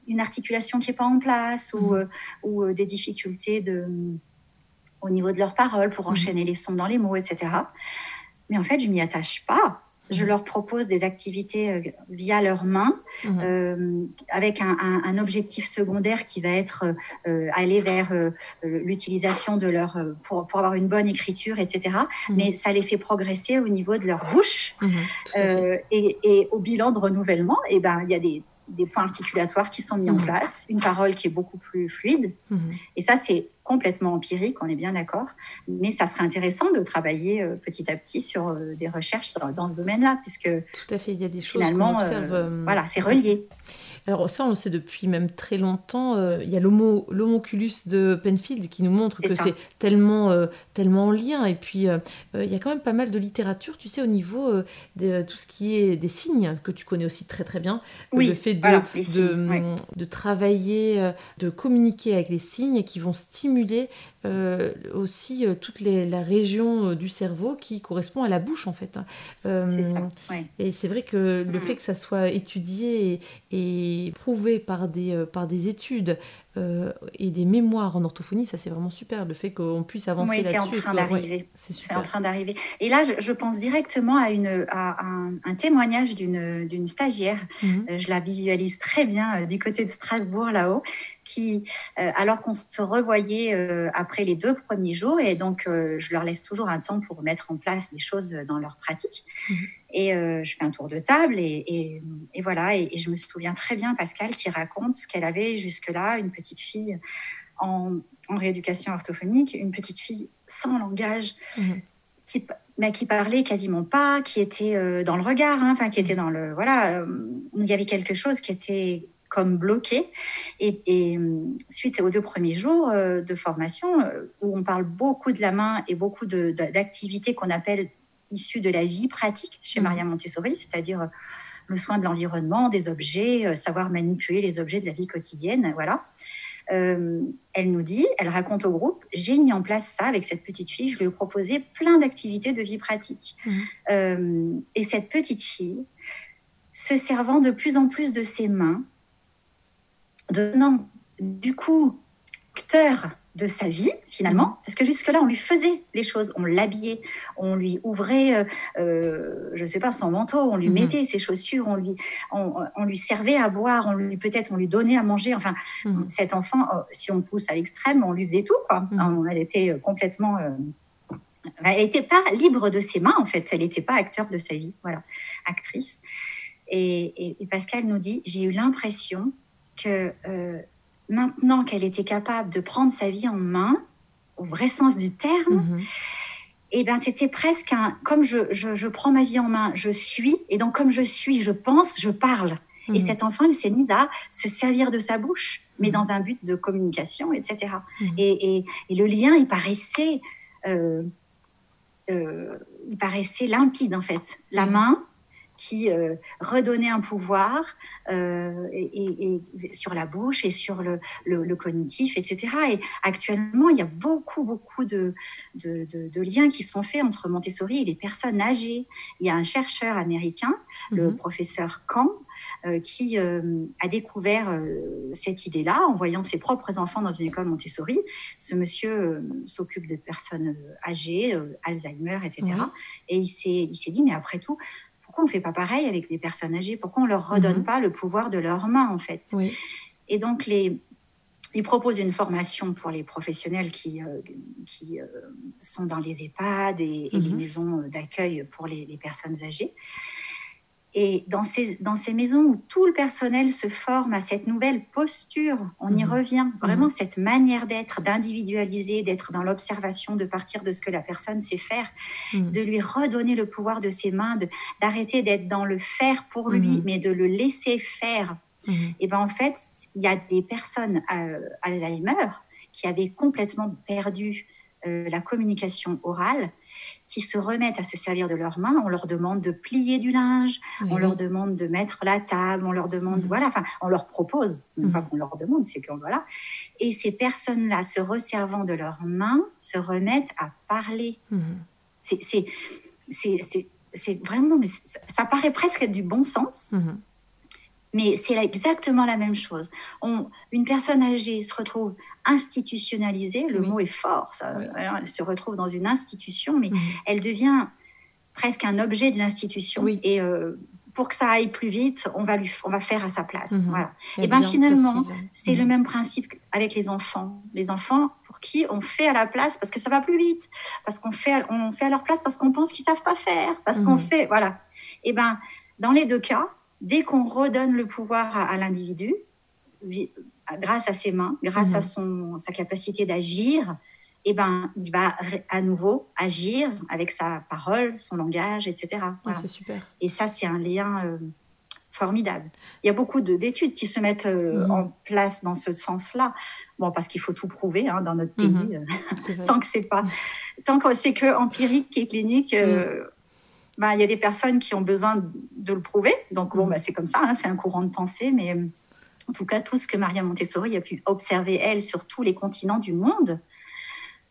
une articulation qui n'est pas en place ou, mm. euh, ou euh, des difficultés de, au niveau de leurs paroles pour mm. enchaîner les sons dans les mots, etc. mais en fait, je m'y attache pas. Je leur propose des activités euh, via leurs mains, euh, avec un, un- un objectif secondaire qui va être euh, aller vers euh, l'utilisation de leur pour, pour avoir une bonne écriture, etc. Mais ça les fait progresser au niveau de leur bouche et, et au bilan de renouvellement. Et ben il y a des, des points articulatoires qui sont mis en Mhm. place, une parole qui est beaucoup plus fluide. Mhm. Et ça, c'est complètement empirique, on est bien d'accord. Mais ça serait intéressant de travailler euh, petit à petit sur euh, des recherches dans, dans ce domaine-là, puisque Tout à fait, il y a des choses qu'on finalement, observe. euh, euh, voilà, c'est relié. Alors ça, on le sait depuis même très longtemps. euh, il y a l'homo- l'homonculus de Penfield qui nous montre que c'est tellement, euh, tellement en lien. Et puis, euh, il y a quand même pas mal de littérature, tu sais, au niveau de tout ce qui est des signes, que tu connais aussi très très bien. Oui, le fait de, voilà, de, signes, ouais. de travailler, de communiquer avec les signes qui vont stimuler euh, aussi euh, toute les- la région euh, du cerveau qui correspond à la bouche, en fait. hein. C'est ça. ouais. et c'est vrai que le Mhm. fait que ça soit étudié et, et prouvé par des, par des études euh, et des mémoires en orthophonie, ça c'est vraiment super. Le fait qu'on puisse avancer Oui, c'est en là-dessus. train quoi. Ouais, d'arriver. c'est en train d'arriver. Et là, je, je pense directement à, une, à un, un témoignage d'une stagiaire. Mhm. Euh, Je la visualise très bien euh, du côté de Strasbourg, là-haut, qui, alors qu'on se revoyait après les deux premiers jours, et donc je leur laisse toujours un temps pour mettre en place des choses dans leur pratique. Mhm. Et euh, je fais un tour de table, et, et- et voilà. Et, et je me souviens très bien, Pascal, qui raconte qu'elle avait jusque-là une petite fille en, en rééducation orthophonique, une petite fille sans langage, Mhm. qui, mais qui parlait quasiment pas, qui était euh, dans le regard, hein, enfin qui était dans le voilà, euh, il y avait quelque chose qui était comme bloqué. Et, et, suite aux deux premiers jours de formation, où on parle beaucoup de la main et beaucoup d'activités qu'on appelle issues de la vie pratique chez Mhm. Maria Montessori, c'est-à-dire euh, le soin de l'environnement, des objets, euh, savoir manipuler les objets de la vie quotidienne, voilà. Euh, elle nous dit, elle raconte au groupe, j'ai mis en place ça avec cette petite fille, je lui ai proposé plein d'activités de vie pratique. Mhm. Euh, et cette petite fille, se servant de plus en plus de ses mains, devenant du coup acteur de sa vie finalement, parce que jusque-là on lui faisait les choses, on l'habillait, on lui ouvrait, euh, euh, je sais pas, son manteau, on lui Mhm. mettait ses chaussures, on lui, on, on lui servait à boire, on lui peut-être on lui donnait à manger, enfin Mhm. cet enfant, euh, si on pousse à l'extrême, on lui faisait tout. Quoi. Mhm. Hein, Elle était complètement. euh, elle n'était pas libre de ses mains, en fait. Elle n'était pas acteur de sa vie, voilà, actrice. Et, et- et Pascal nous dit j'ai eu l'impression que euh, maintenant qu'elle était capable de prendre sa vie en main, au vrai sens du terme, et ben c'était presque un comme je, je, je prends ma vie en main, je suis, et donc comme je suis, je pense, je parle. Et Mhm. cet enfant, il s'est mis à se servir de sa bouche, mais Mhm. dans un but de communication, etc. Mhm. Et, et- et le lien, il paraissait, euh, euh, il paraissait limpide en fait. La main qui euh, redonnait un pouvoir euh, et, et- et sur la bouche et sur le, le- le cognitif, etc. Et actuellement, il y a beaucoup, beaucoup de, de- de- de liens qui sont faits entre Montessori et les personnes âgées. Il y a un chercheur américain, le Mhm. professeur Kang, euh, qui euh, a découvert cette idée-là en voyant ses propres enfants dans une école Montessori. Ce monsieur s'occupe de personnes âgées, Alzheimer, etc. Ouais. Et il s'est, il s'est dit, mais après tout, pourquoi on ne fait pas pareil avec des personnes âgées? Pourquoi on ne leur redonne Mhm. pas le pouvoir de leurs mains, en fait? Oui. Et donc, les, il propose une formation pour les professionnels qui, euh, qui euh, sont dans les EHPAD et, et les Mhm. maisons d'accueil pour les, les personnes âgées. Et dans ces, dans ces maisons où tout le personnel se forme à cette nouvelle posture, on y Mhm. revient, vraiment cette manière d'être, d'individualiser, d'être dans l'observation, de partir de ce que la personne sait faire, Mhm. de lui redonner le pouvoir de ses mains, d'arrêter d'être dans le faire pour lui, Mhm. mais de le laisser faire. Mhm. Et ben en fait, il y a des personnes euh, Alzheimer qui avaient complètement perdu euh, la communication orale, qui se remettent à se servir de leurs mains. On leur demande de plier du linge, Oui, on leur demande de mettre la table, on leur demande, Mhm. voilà, enfin, on leur propose, non pas Mhm. qu'on leur demande, c'est qu'on voilà. Et ces personnes-là, se resservant de leurs mains, se remettent à parler. Mhm. C'est, c'est, c'est, c'est, vraiment, mais ça, ça paraît presque être du bon sens, Mhm. mais c'est exactement la même chose. On, une personne âgée se retrouve institutionnalisée, le Oui. mot est fort, ça, Oui. elle se retrouve dans une institution, mais Mhm. elle devient presque un objet de l'institution. Et euh, pour que ça aille plus vite, on va, lui, on va faire à sa place. Mhm. Voilà. Et ben devient finalement, passive. c'est Mhm. le même principe avec les enfants. Les enfants pour qui on fait à la place parce que ça va plus vite, parce qu'on fait, on fait à leur place parce qu'on pense qu'ils savent pas faire, parce qu'on Mhm. fait, voilà. Et ben dans les deux cas, dès qu'on redonne le pouvoir à, à l'individu, vi- grâce à ses mains, grâce Mhm. à son sa capacité d'agir, et ben il va à nouveau agir avec sa parole, son langage, etc. Ah, Voilà. c'est super. Et ça, c'est un lien euh, formidable. Il y a beaucoup de- d'études qui se mettent euh, Mhm. en place dans ce sens-là. Bon, parce qu'il faut tout prouver hein, dans notre pays. Mhm. euh, C'est vrai. tant que c'est pas, tant que c'est que empirique et clinique, euh, ben, il y a des personnes qui ont besoin de, le prouver. Donc bon, Mhm. ben, c'est comme ça, hein, c'est un courant de pensée, mais euh, en tout cas, tout ce que Maria Montessori a pu observer elle sur tous les continents du monde,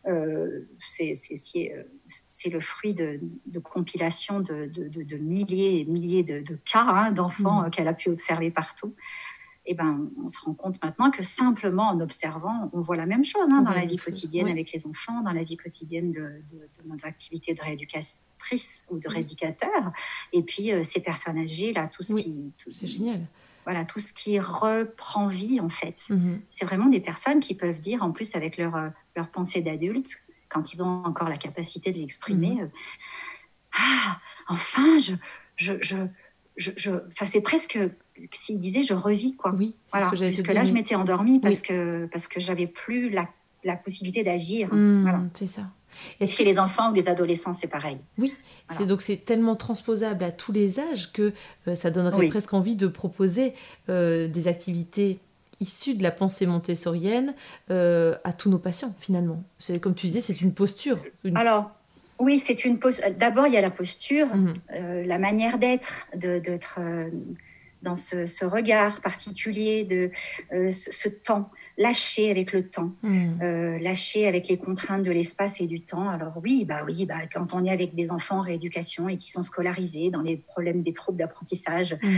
euh, c'est euh, c'est le fruit de, de compilation de, de- de- de milliers et milliers de, cas hein, d'enfants Mhm. euh, qu'elle a pu observer partout. Et ben, on se rend compte maintenant que simplement en observant, on voit la même chose hein, dans la vie quotidienne oui. avec les enfants, dans la vie quotidienne de, notre activité de rééducatrice ou de Oui. rééducateur. Et puis euh, ces personnes âgées, là, tout ce Oui. qui, tout, C'est génial. Voilà, tout ce qui reprend vie en fait Mhm. c'est vraiment des personnes qui peuvent dire, en plus avec leur, euh, leur pensée d'adulte, quand ils ont encore la capacité de l'exprimer, Mhm. euh, ah, enfin, je, je, je, je, je- enfin, c'est presque, s'ils disaient, je revis quoi. Oui, Voilà, ce que puisque là, je m'étais endormie parce que parce que j'avais plus la, la possibilité d'agir. Mhm, Voilà. C'est ça. Et chez les enfants ou les adolescents, c'est pareil. Oui, Voilà. c'est donc c'est tellement transposable à tous les âges que euh, ça donnerait Oui. presque envie de proposer euh, des activités issues de la pensée montessorienne euh, à tous nos patients finalement. C'est comme tu disais, c'est une posture. Une... Alors, oui, c'est une pose. D'abord, il y a la posture. Mhm. la manière d'être, d'être dans ce, ce regard particulier, de ce, ce temps, lâcher avec le temps, Mhm. euh, lâcher avec les contraintes de l'espace et du temps. Alors oui, bah oui, bah, quand on est avec des enfants en rééducation et qui sont scolarisés dans les problèmes des troubles d'apprentissage, Mhm.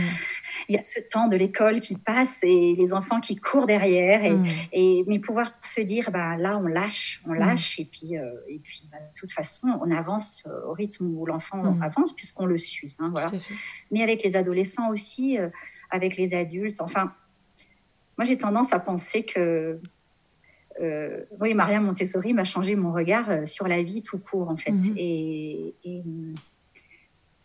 il y a ce temps de l'école qui passe et les enfants qui courent derrière. Et, et mais pouvoir se dire, bah, là, on lâche, on lâche, et puis, euh, et puis bah, de toute façon, on avance euh, au rythme où l'enfant avance, puisqu'on le suit. hein, voilà. Mais avec les adolescents aussi, euh, avec les adultes. Enfin, moi, j'ai tendance à penser que. euh, oui, Maria Montessori m'a changé mon regard euh, sur la vie tout court, en fait. Mhm. Et, et, hum,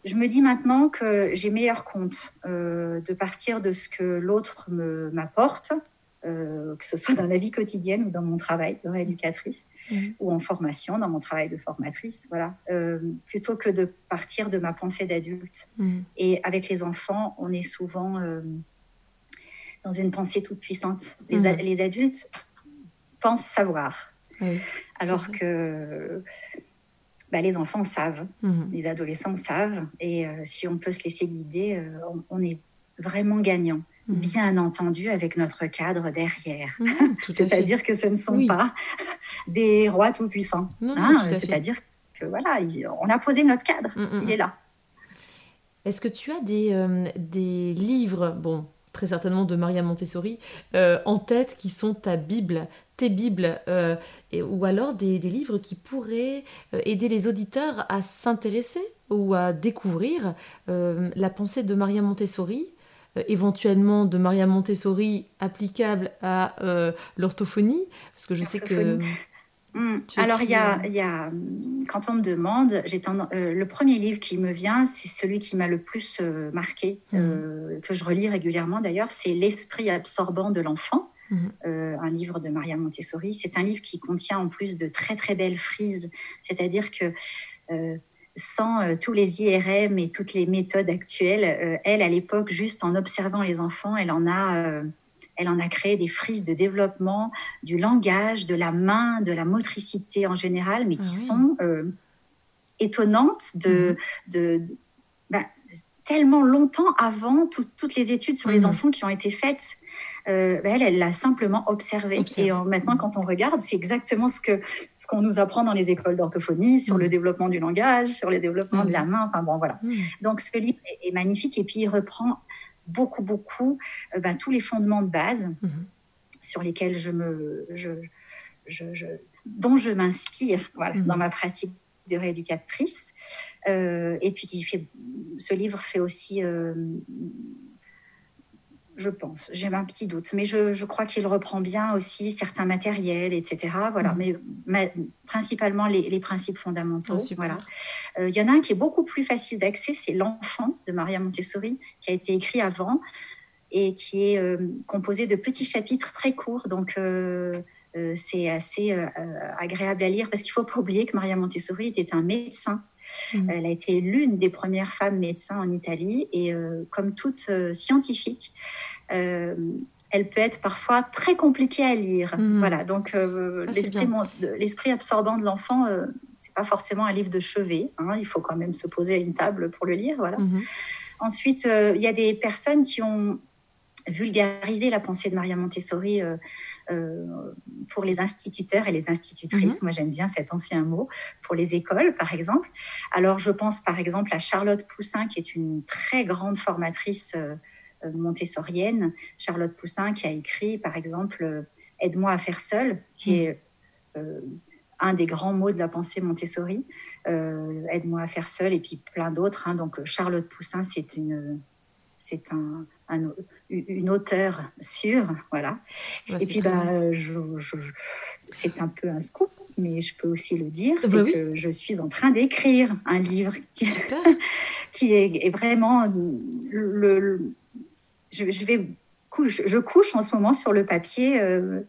je me dis maintenant que j'ai meilleur compte euh, de partir de ce que l'autre me- m'apporte, euh, que ce soit dans la vie quotidienne ou dans mon travail de rééducatrice Mhm. ou en formation, dans mon travail de formatrice, voilà, euh, plutôt que de partir de ma pensée d'adulte. Mhm. Et avec les enfants, on est souvent euh, dans une pensée toute puissante. Les, a- les adultes pensent savoir, oui. alors que bah, les enfants savent, Mhm. les adolescents savent. Et euh, si on peut se laisser guider, euh, on, on est vraiment gagnant. Mhm. Bien entendu, avec notre cadre derrière. C'est-à-dire que ce ne sont Oui. pas des rois tout-puissants. Hein. tout. C'est-à-dire que voilà, il- on a posé notre cadre. Il est là. Est-ce que tu as des, euh, des livres, bon, très certainement de Maria Montessori, euh, en tête qui sont ta Bible, tes Bibles, euh, ou alors des, livres qui pourraient euh, aider les auditeurs à s'intéresser ou à découvrir la pensée de Maria Montessori, éventuellement de Maria Montessori applicable à l'orthophonie, parce que je sais que... Tu Alors, il y a, y a, hum, quand on me demande, j'ai euh, le premier livre qui me vient, c'est celui qui m'a le plus euh, marqué, euh, que je relis régulièrement d'ailleurs, c'est L'esprit absorbant de l'enfant, euh, un livre de Maria Montessori. C'est un livre qui contient en plus de très très belles frises, c'est-à-dire que euh, sans euh, tous les IRM et toutes les méthodes actuelles, euh, elle, à l'époque, juste en observant les enfants, elle en a... euh, elle en a créé des frises de développement du langage, de la main, de la motricité en général, mais qui Ah oui. sont euh, étonnantes de, Mhm. de ben, tellement longtemps avant tout- toutes les études sur les Mhm. enfants qui ont été faites. Euh, ben, elle, elle l'a simplement observé. Et maintenant, quand on regarde, c'est exactement ce que ce qu'on nous apprend dans les écoles d'orthophonie sur Mhm. le développement du langage, sur le développement de la main. Enfin bon, voilà. Donc ce livre est, est magnifique et puis il reprend beaucoup, beaucoup euh, ben, tous les fondements de base Mhm. sur lesquels je me, je, je, je- dont je m'inspire voilà, Mhm. dans ma pratique de rééducatrice. et puis qui fait, ce livre fait aussi je pense. J'ai un petit doute, mais je, crois qu'il reprend bien aussi certains matériels, etc. Voilà, mm. mais, principalement les, principes fondamentaux. Ah, voilà. Euh, il y en a un qui est beaucoup plus facile d'accès, c'est L'enfant de Maria Montessori, qui a été écrit avant et qui est euh, composé de petits chapitres très courts. Donc, euh, c'est assez agréable à lire parce qu'il faut pas oublier que Maria Montessori était un médecin mm. Elle a été l'une des premières femmes médecins en Italie et comme toute scientifique, euh, elle peut être parfois très compliquée à lire. Mhm. Voilà, donc euh, ah, l'esprit, absorbant de l'enfant, ce euh, c'est pas forcément un livre de chevet. Hein. il faut quand même se poser à une table pour le lire. Voilà. Mhm. Ensuite, il y a des personnes qui ont vulgarisé la pensée de Maria Montessori pour les instituteurs et les institutrices. Mhm. Moi, j'aime bien cet ancien mot pour les écoles, par exemple. Alors, je pense par exemple à Charlotte Poussin, qui est une très grande formatrice euh, montessorienne, Charlotte Poussin, qui a écrit, par exemple, euh, Aide-moi à faire seul, qui mm. est euh, un des grands mots de la pensée Montessori. Aide-moi à faire seul, et puis plein d'autres. Hein. Donc, Charlotte Poussin, c'est une, c'est un, une auteure sûre, voilà. et puis, bah, c'est un peu un scoop, mais je peux aussi le dire, bah c'est que je suis en train d'écrire un livre qui, qui est, vraiment le, je, vais je couche en ce moment sur le papier euh,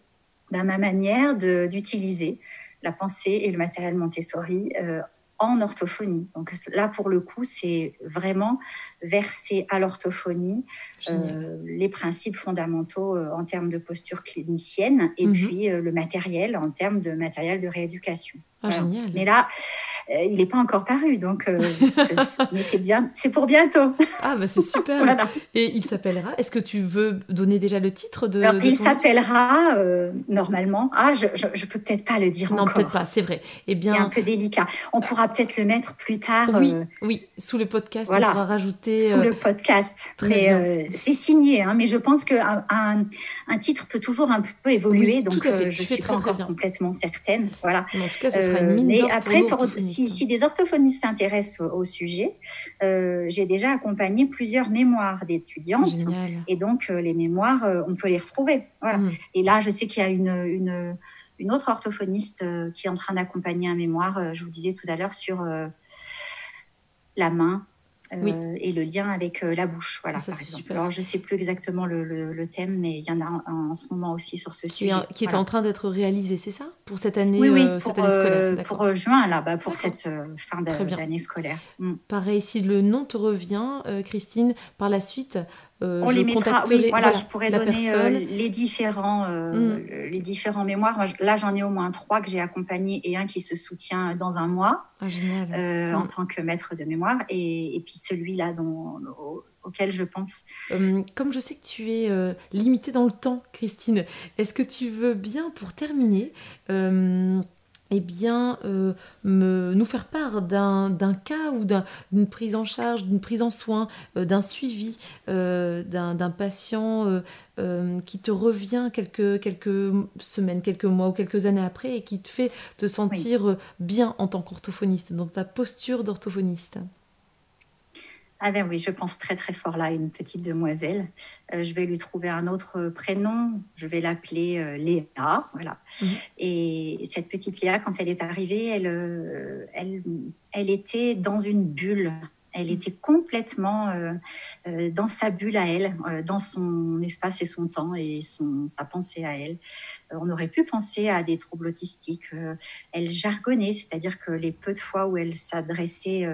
bah, ma manière d'utiliser la pensée et le matériel Montessori euh, en orthophonie. Donc là, pour le coup, c'est vraiment verser à l'orthophonie euh, les principes fondamentaux en termes de posture clinicienne et mhm. puis le matériel en termes de matériel de rééducation. Ah, génial. Mais là, euh, il n'est pas encore paru, donc euh, mais c'est bien, c'est pour bientôt. Ah bah c'est super. Et il s'appellera. Est-ce que tu veux donner déjà le titre de Alors, Il s'appellera euh, normalement. Ah, je, je, peux peut-être pas le dire non, encore. Non, peut-être pas. C'est vrai. Eh bien, c'est un peu délicat. On pourra peut-être le mettre plus tard. Oui, oui, sous le podcast. Voilà. On pourra rajouter. Sous le podcast. Mais c'est signé, hein, mais je pense qu'un un, un, titre peut toujours un peu évoluer, donc je suis pas encore complètement certaine. Voilà. en tout cas, ce sera une mine Mais après, pour, si si, des orthophonistes s'intéressent au, sujet, euh, j'ai déjà accompagné plusieurs mémoires d'étudiantes. Et donc, euh, les mémoires, euh, on peut les retrouver. Mmh. Et là, je sais qu'il y a une, une, autre orthophoniste qui est en train d'accompagner un mémoire, je vous disais tout à l'heure, sur la main, euh, et le lien avec euh, la bouche. Voilà, Alors, je ne sais plus exactement le, thème, mais il y en a en, ce moment aussi sur ce sujet. Qui est en train d'être réalisé, c'est ça? Pour cette année, oui, euh, pour, scolaire Pour juin, là, bas pour cette fin d'année scolaire. Mm. Pareil, si le nom te revient, Christine, par la suite, euh, on les mettra. Oui, voilà, je pourrais donner euh, les différents, euh, mm. les différents mémoires. là, j'en ai au moins trois que j'ai accompagnés et un qui se soutient dans un mois ah, en mm. tant que maître de mémoire et, puis celui-là auquel je pense. comme je sais que tu es limitée dans le temps, Christine, est-ce que tu veux bien, pour terminer, eh bien, euh, me, nous faire part d'un cas ou d'une prise en charge, d'une prise en soin, euh, d'un suivi euh, d'un patient qui te revient quelques, quelques semaines, quelques mois ou quelques années après et qui te fait te sentir bien en tant qu'orthophoniste, dans ta posture d'orthophoniste. Ah ben oui, je pense très très fort là à une petite demoiselle. Euh, je vais lui trouver un autre prénom. Je vais l'appeler euh, Léa, voilà. Mhm. Et cette petite Léa, quand elle est arrivée, elle, euh, elle, elle était dans une bulle. Elle mhm. était complètement dans sa bulle à elle, dans son espace et son temps et son, sa pensée à elle. on aurait pu penser à des troubles autistiques. elle jargonnait, c'est-à-dire que les peu de fois où elle s'adressait,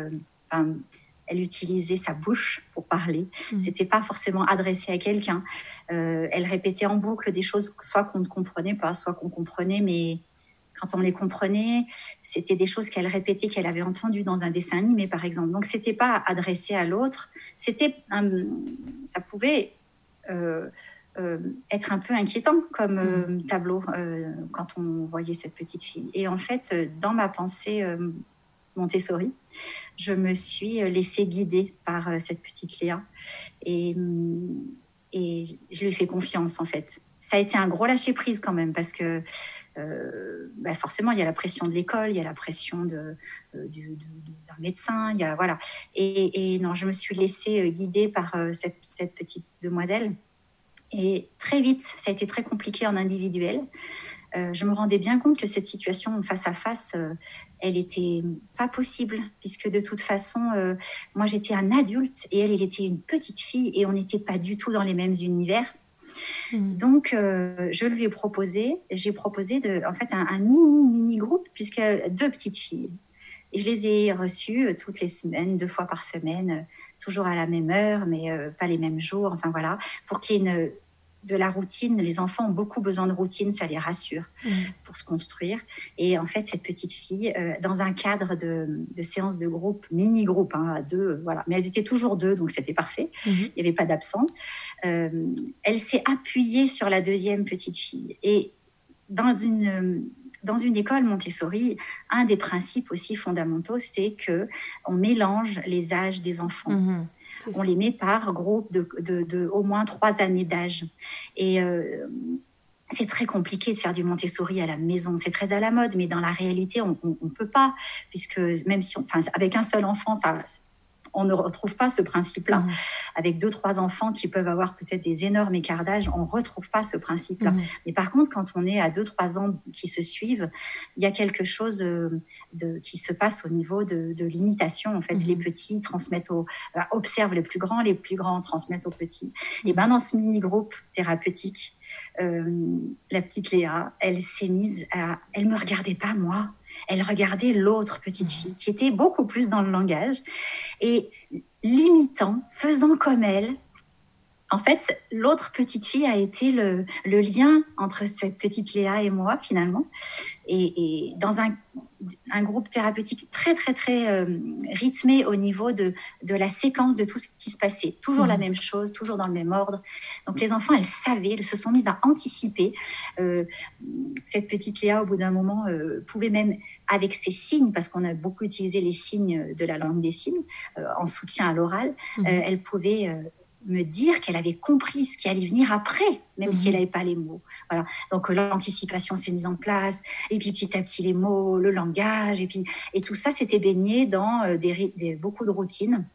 elle utilisait sa bouche pour parler. Mmh. C'était pas forcément adressé à quelqu'un. Euh, elle répétait en boucle des choses, soit qu'on ne comprenait pas, soit qu'on comprenait, mais quand on les comprenait, c'était des choses qu'elle répétait, qu'elle avait entendues dans un dessin animé, par exemple. Donc, c'était pas adressé à l'autre. C'était, ça pouvait euh, euh, être un peu inquiétant comme mmh. tableau quand on voyait cette petite fille. Et en fait, dans ma pensée Montessori, je me suis euh, laissée guider par euh, cette petite Léa et, mm, et je lui fais confiance en fait. Ça a été un gros lâcher prise quand même parce que ben forcément, il y a la pression de l'école, il y a la pression d'un médecin, il y a, voilà. Et, non, je me suis laissée guider par cette petite demoiselle. Et très vite, ça a été très compliqué en individuel. Euh, je me rendais bien compte que cette situation face à face, euh, elle était pas possible, puisque de toute façon, euh, moi j'étais un adulte et elle, elle était une petite fille et on n'était pas du tout dans les mêmes univers. Hmm. Donc, je lui ai proposé, j'ai proposé de, en fait un, un, mini mini groupe, puisque deux petites filles. Et je les ai reçues toutes les semaines, deux fois par semaine, toujours à la même heure, mais pas les mêmes jours. Enfin voilà, pour qu'il y ait une de la routine. Les enfants ont beaucoup besoin de routine, ça les rassure mm. pour se construire. Et en fait, cette petite fille, euh, dans un cadre de, de séance de groupe, mini-groupe, hein, à deux, voilà, mais elles étaient toujours deux, donc c'était parfait. Mm-hmm. Il n'y avait pas d'absent. Euh, elle s'est appuyée sur la deuxième petite fille. Et dans une dans une école Montessori, un des principes aussi fondamentaux, c'est que on mélange les âges des enfants. Mm-hmm on les met par groupe de, au moins trois années d'âge. Et euh, c'est très compliqué de faire du Montessori à la maison. C'est très à la mode, mais dans la réalité, on ne peut pas, puisque même si, enfin, avec un seul enfant, ça, on ne retrouve pas ce principe-là. Mmh. Avec deux, trois enfants qui peuvent avoir peut-être des énormes écarts d'âge, on ne retrouve pas ce principe-là. Mmh. Mais par contre, quand on est à deux, trois ans qui se suivent, il y a quelque chose euh, de, qui se passe au niveau de, l'imitation. En fait, mmh. les petits transmettent aux, euh, observent les plus grands, les plus grands transmettent aux petits. Et ben dans ce mini-groupe thérapeutique, euh, la petite Léa, elle s'est mise à, elle me regardait pas moi, elle regardait l'autre petite fille qui était beaucoup plus dans le langage et limitant, faisant comme elle. En fait, l'autre petite fille a été le, lien entre cette petite Léa et moi, finalement. Et, dans un, groupe thérapeutique très, très, très euh, rythmé au niveau de, la séquence de tout ce qui se passait. Toujours la mmh. même chose, toujours dans le même ordre. Donc les enfants, elles savaient, elles se sont mises à anticiper. Euh, cette petite Léa, au bout d'un moment, euh, pouvait même avec ses signes, parce qu'on a beaucoup utilisé les signes de la langue des signes en soutien à l'oral, euh, elle pouvait me dire qu'elle avait compris ce qui allait venir après, même si mhm. elle n'avait pas les mots. Voilà. Donc l'anticipation s'est mise en place, et puis petit à petit les mots, le langage, et puis et tout ça s'était baigné dans des, beaucoup de routines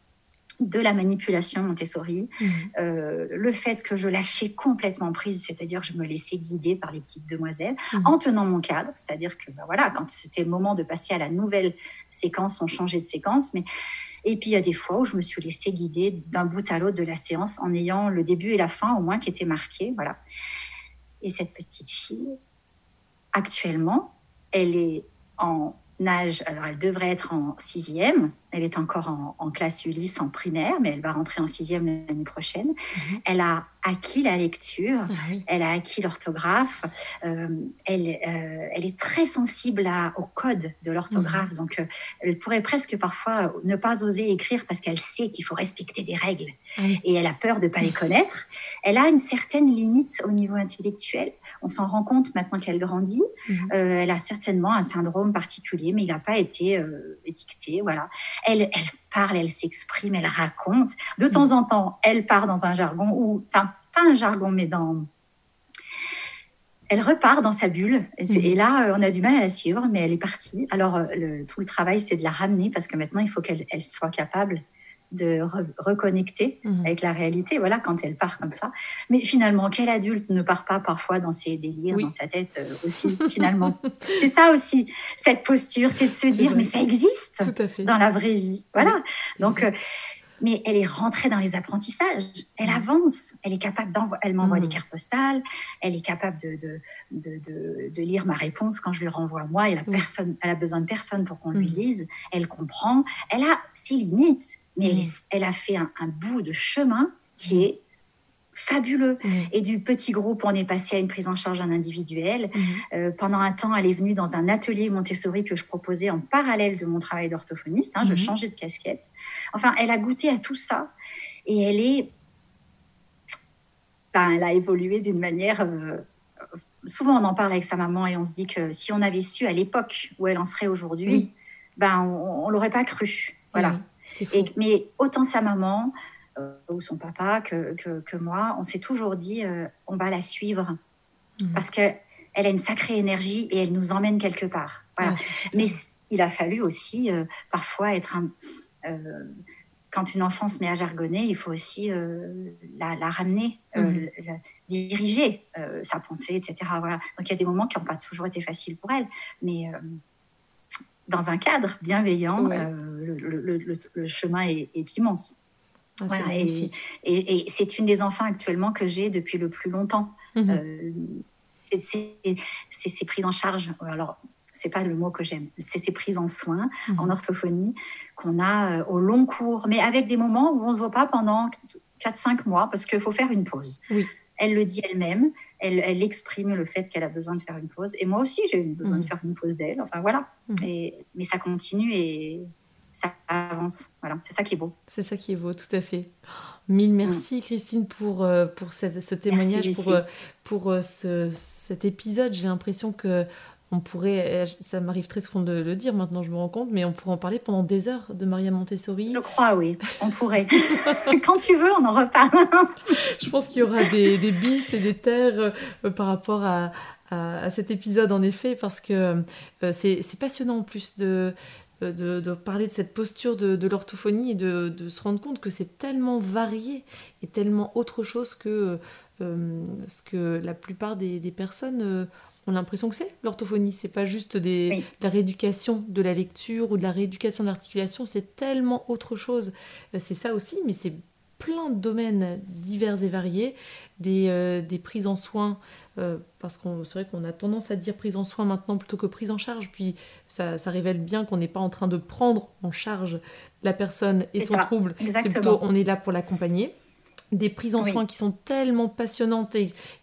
de la manipulation Montessori, mmh. euh, le fait que je lâchais complètement prise, c'est-à-dire que je me laissais guider par les petites demoiselles mmh. en tenant mon cadre, c'est-à-dire que bah voilà, quand c'était le moment de passer à la nouvelle séquence, on changeait de séquence, mais et puis il y a des fois où je me suis laissée guider d'un bout à l'autre de la séance en ayant le début et la fin au moins qui étaient marqués, voilà. Et cette petite fille, actuellement, elle est en alors elle devrait être en sixième, elle est encore en, classe Ulysse en primaire, mais elle va rentrer en sixième l'année prochaine. Mhm. Elle a acquis la lecture, ah elle a acquis l'orthographe, euh, elle, euh, elle est très sensible à, au code de l'orthographe, mhm. donc euh, elle pourrait presque parfois ne pas oser écrire parce qu'elle sait qu'il faut respecter des règles ah et elle a peur de ne pas les connaître. Elle a une certaine limite au niveau intellectuel. On s'en rend compte maintenant qu'elle grandit. Mhm. elle a certainement un syndrome particulier, mais il n'a pas été étiqueté. Voilà. Elle, elle parle, elle s'exprime, elle raconte. De temps en temps, elle part dans un jargon, ou enfin, pas un jargon, mais dans. Elle repart dans sa bulle. Et, mhm. là, euh, on a du mal à la suivre, mais elle est partie. Alors, euh, tout le travail, c'est de la ramener parce que maintenant, il faut qu'elle soit capable de reconnecter mhm. avec la réalité, voilà, quand elle part comme ça. Mais finalement, quel adulte ne part pas parfois dans ses délires, dans sa tête euh, aussi, finalement? C'est ça aussi, cette posture, c'est de se dire, mais ça existe dans la vraie vie. Voilà. Donc, euh, mais elle est rentrée dans les apprentissages, elle mhm. avance, elle est capable elle m'envoie des mhm. cartes postales, elle est capable de, de, de, de, lire ma réponse quand je lui renvoie moi, elle a, personne, elle a besoin de personne pour qu'on lui lise, elle comprend, elle a ses limites, mais elle, a fait un, bout de chemin qui est fabuleux. Et du petit groupe, on est passé à une prise en charge en individuel. Euh, pendant un temps, elle est venue dans un atelier Montessori que je proposais en parallèle de mon travail d'orthophoniste. Hein, je changeais de casquette. Enfin, elle a goûté à tout ça et elle est... Ben, elle a évolué d'une manière... Euh, souvent, on en parle avec sa maman et on se dit que si on avait su à l'époque où elle en serait aujourd'hui, ben, on ne l'aurait pas cru. Voilà mais autant sa maman euh, ou son papa que, que, moi, on s'est toujours dit, euh, on va la suivre. Mhm. Parce que elle a une sacrée énergie et elle nous emmène quelque part. Voilà. Mais il a fallu aussi euh, parfois être un. Quand une enfant se met à jargonner, il faut aussi la, ramener, mhm. diriger sa pensée, etc. Voilà. Donc il y a des moments qui n'ont pas toujours été faciles pour elle, mais dans un cadre bienveillant, le, chemin est, immense. Ah, et, c'est une des enfants actuellement que j'ai depuis le plus longtemps. Mhm. c'est ces prises en charge. Alors, c'est pas le mot que j'aime, c'est ces prises en soins mhm. en orthophonie qu'on a euh, au long cours, mais avec des moments où on ne se voit pas pendant 4-5 mois parce qu'il faut faire une pause. Elle le dit elle-même, elle, exprime le fait qu'elle a besoin de faire une pause. Et moi aussi, j'ai eu besoin de mhm. faire une pause d'elle. Enfin voilà. Et, mais ça continue et ça avance. Voilà, c'est ça qui est beau. C'est ça qui est beau, tout à fait. Mille merci Christine pour, euh, pour ce témoignage, pour, euh, pour ce, cet épisode. J'ai l'impression que on pourrait, ça m'arrive très souvent de le dire maintenant, je me rends compte, mais on pourrait en parler pendant des heures de Maria Montessori. Je crois, oui, on pourrait. Quand tu veux, on en reparle. je pense qu'il y aura des, bis et des terres euh, par rapport à, cet épisode, en effet, parce que euh, c'est passionnant en plus de, de, parler de cette posture de, l'orthophonie et de, se rendre compte que c'est tellement varié et tellement autre chose que euh, ce que la plupart des, des personnes on a l'impression que c'est l'orthophonie. C'est pas juste des, de la rééducation de la lecture ou de la rééducation de l'articulation, c'est tellement autre chose. Euh, c'est ça aussi, mais c'est plein de domaines divers et variés, des, euh, prises en soins, euh, parce que c'est vrai qu'on a tendance à dire prise en soins maintenant plutôt que prise en charge, puis ça, révèle bien qu'on n'est pas en train de prendre en charge la personne et son trouble, c'est plutôt on est là pour l'accompagner des prises en soins qui sont tellement passionnantes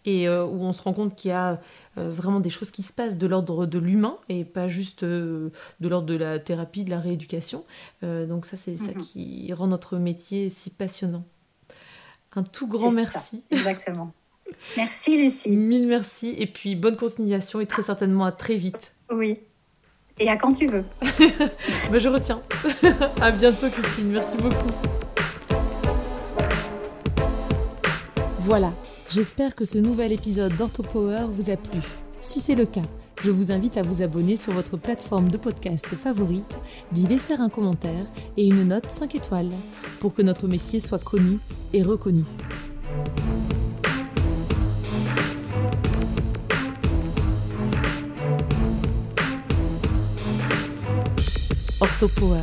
et, où on se rend compte qu'il y a euh, vraiment des choses qui se passent de l'ordre de l'humain et pas juste euh, de l'ordre de la thérapie, de la rééducation. Euh, donc ça, c'est ça mhm. qui rend notre métier si passionnant. Un tout grand merci. exactement. Merci Lucie. Mille merci et puis bonne continuation et très certainement à très vite. Oui. Et à quand tu veux. Ben, je retiens. à bientôt Christine. Merci beaucoup. Voilà, J'espère que ce nouvel épisode d'OrthoPower vous a plu. Si c'est le cas, je vous invite à vous abonner sur votre plateforme de podcast favorite, d'y laisser un commentaire et une note 5 étoiles pour que notre métier soit connu et reconnu. OrthoPower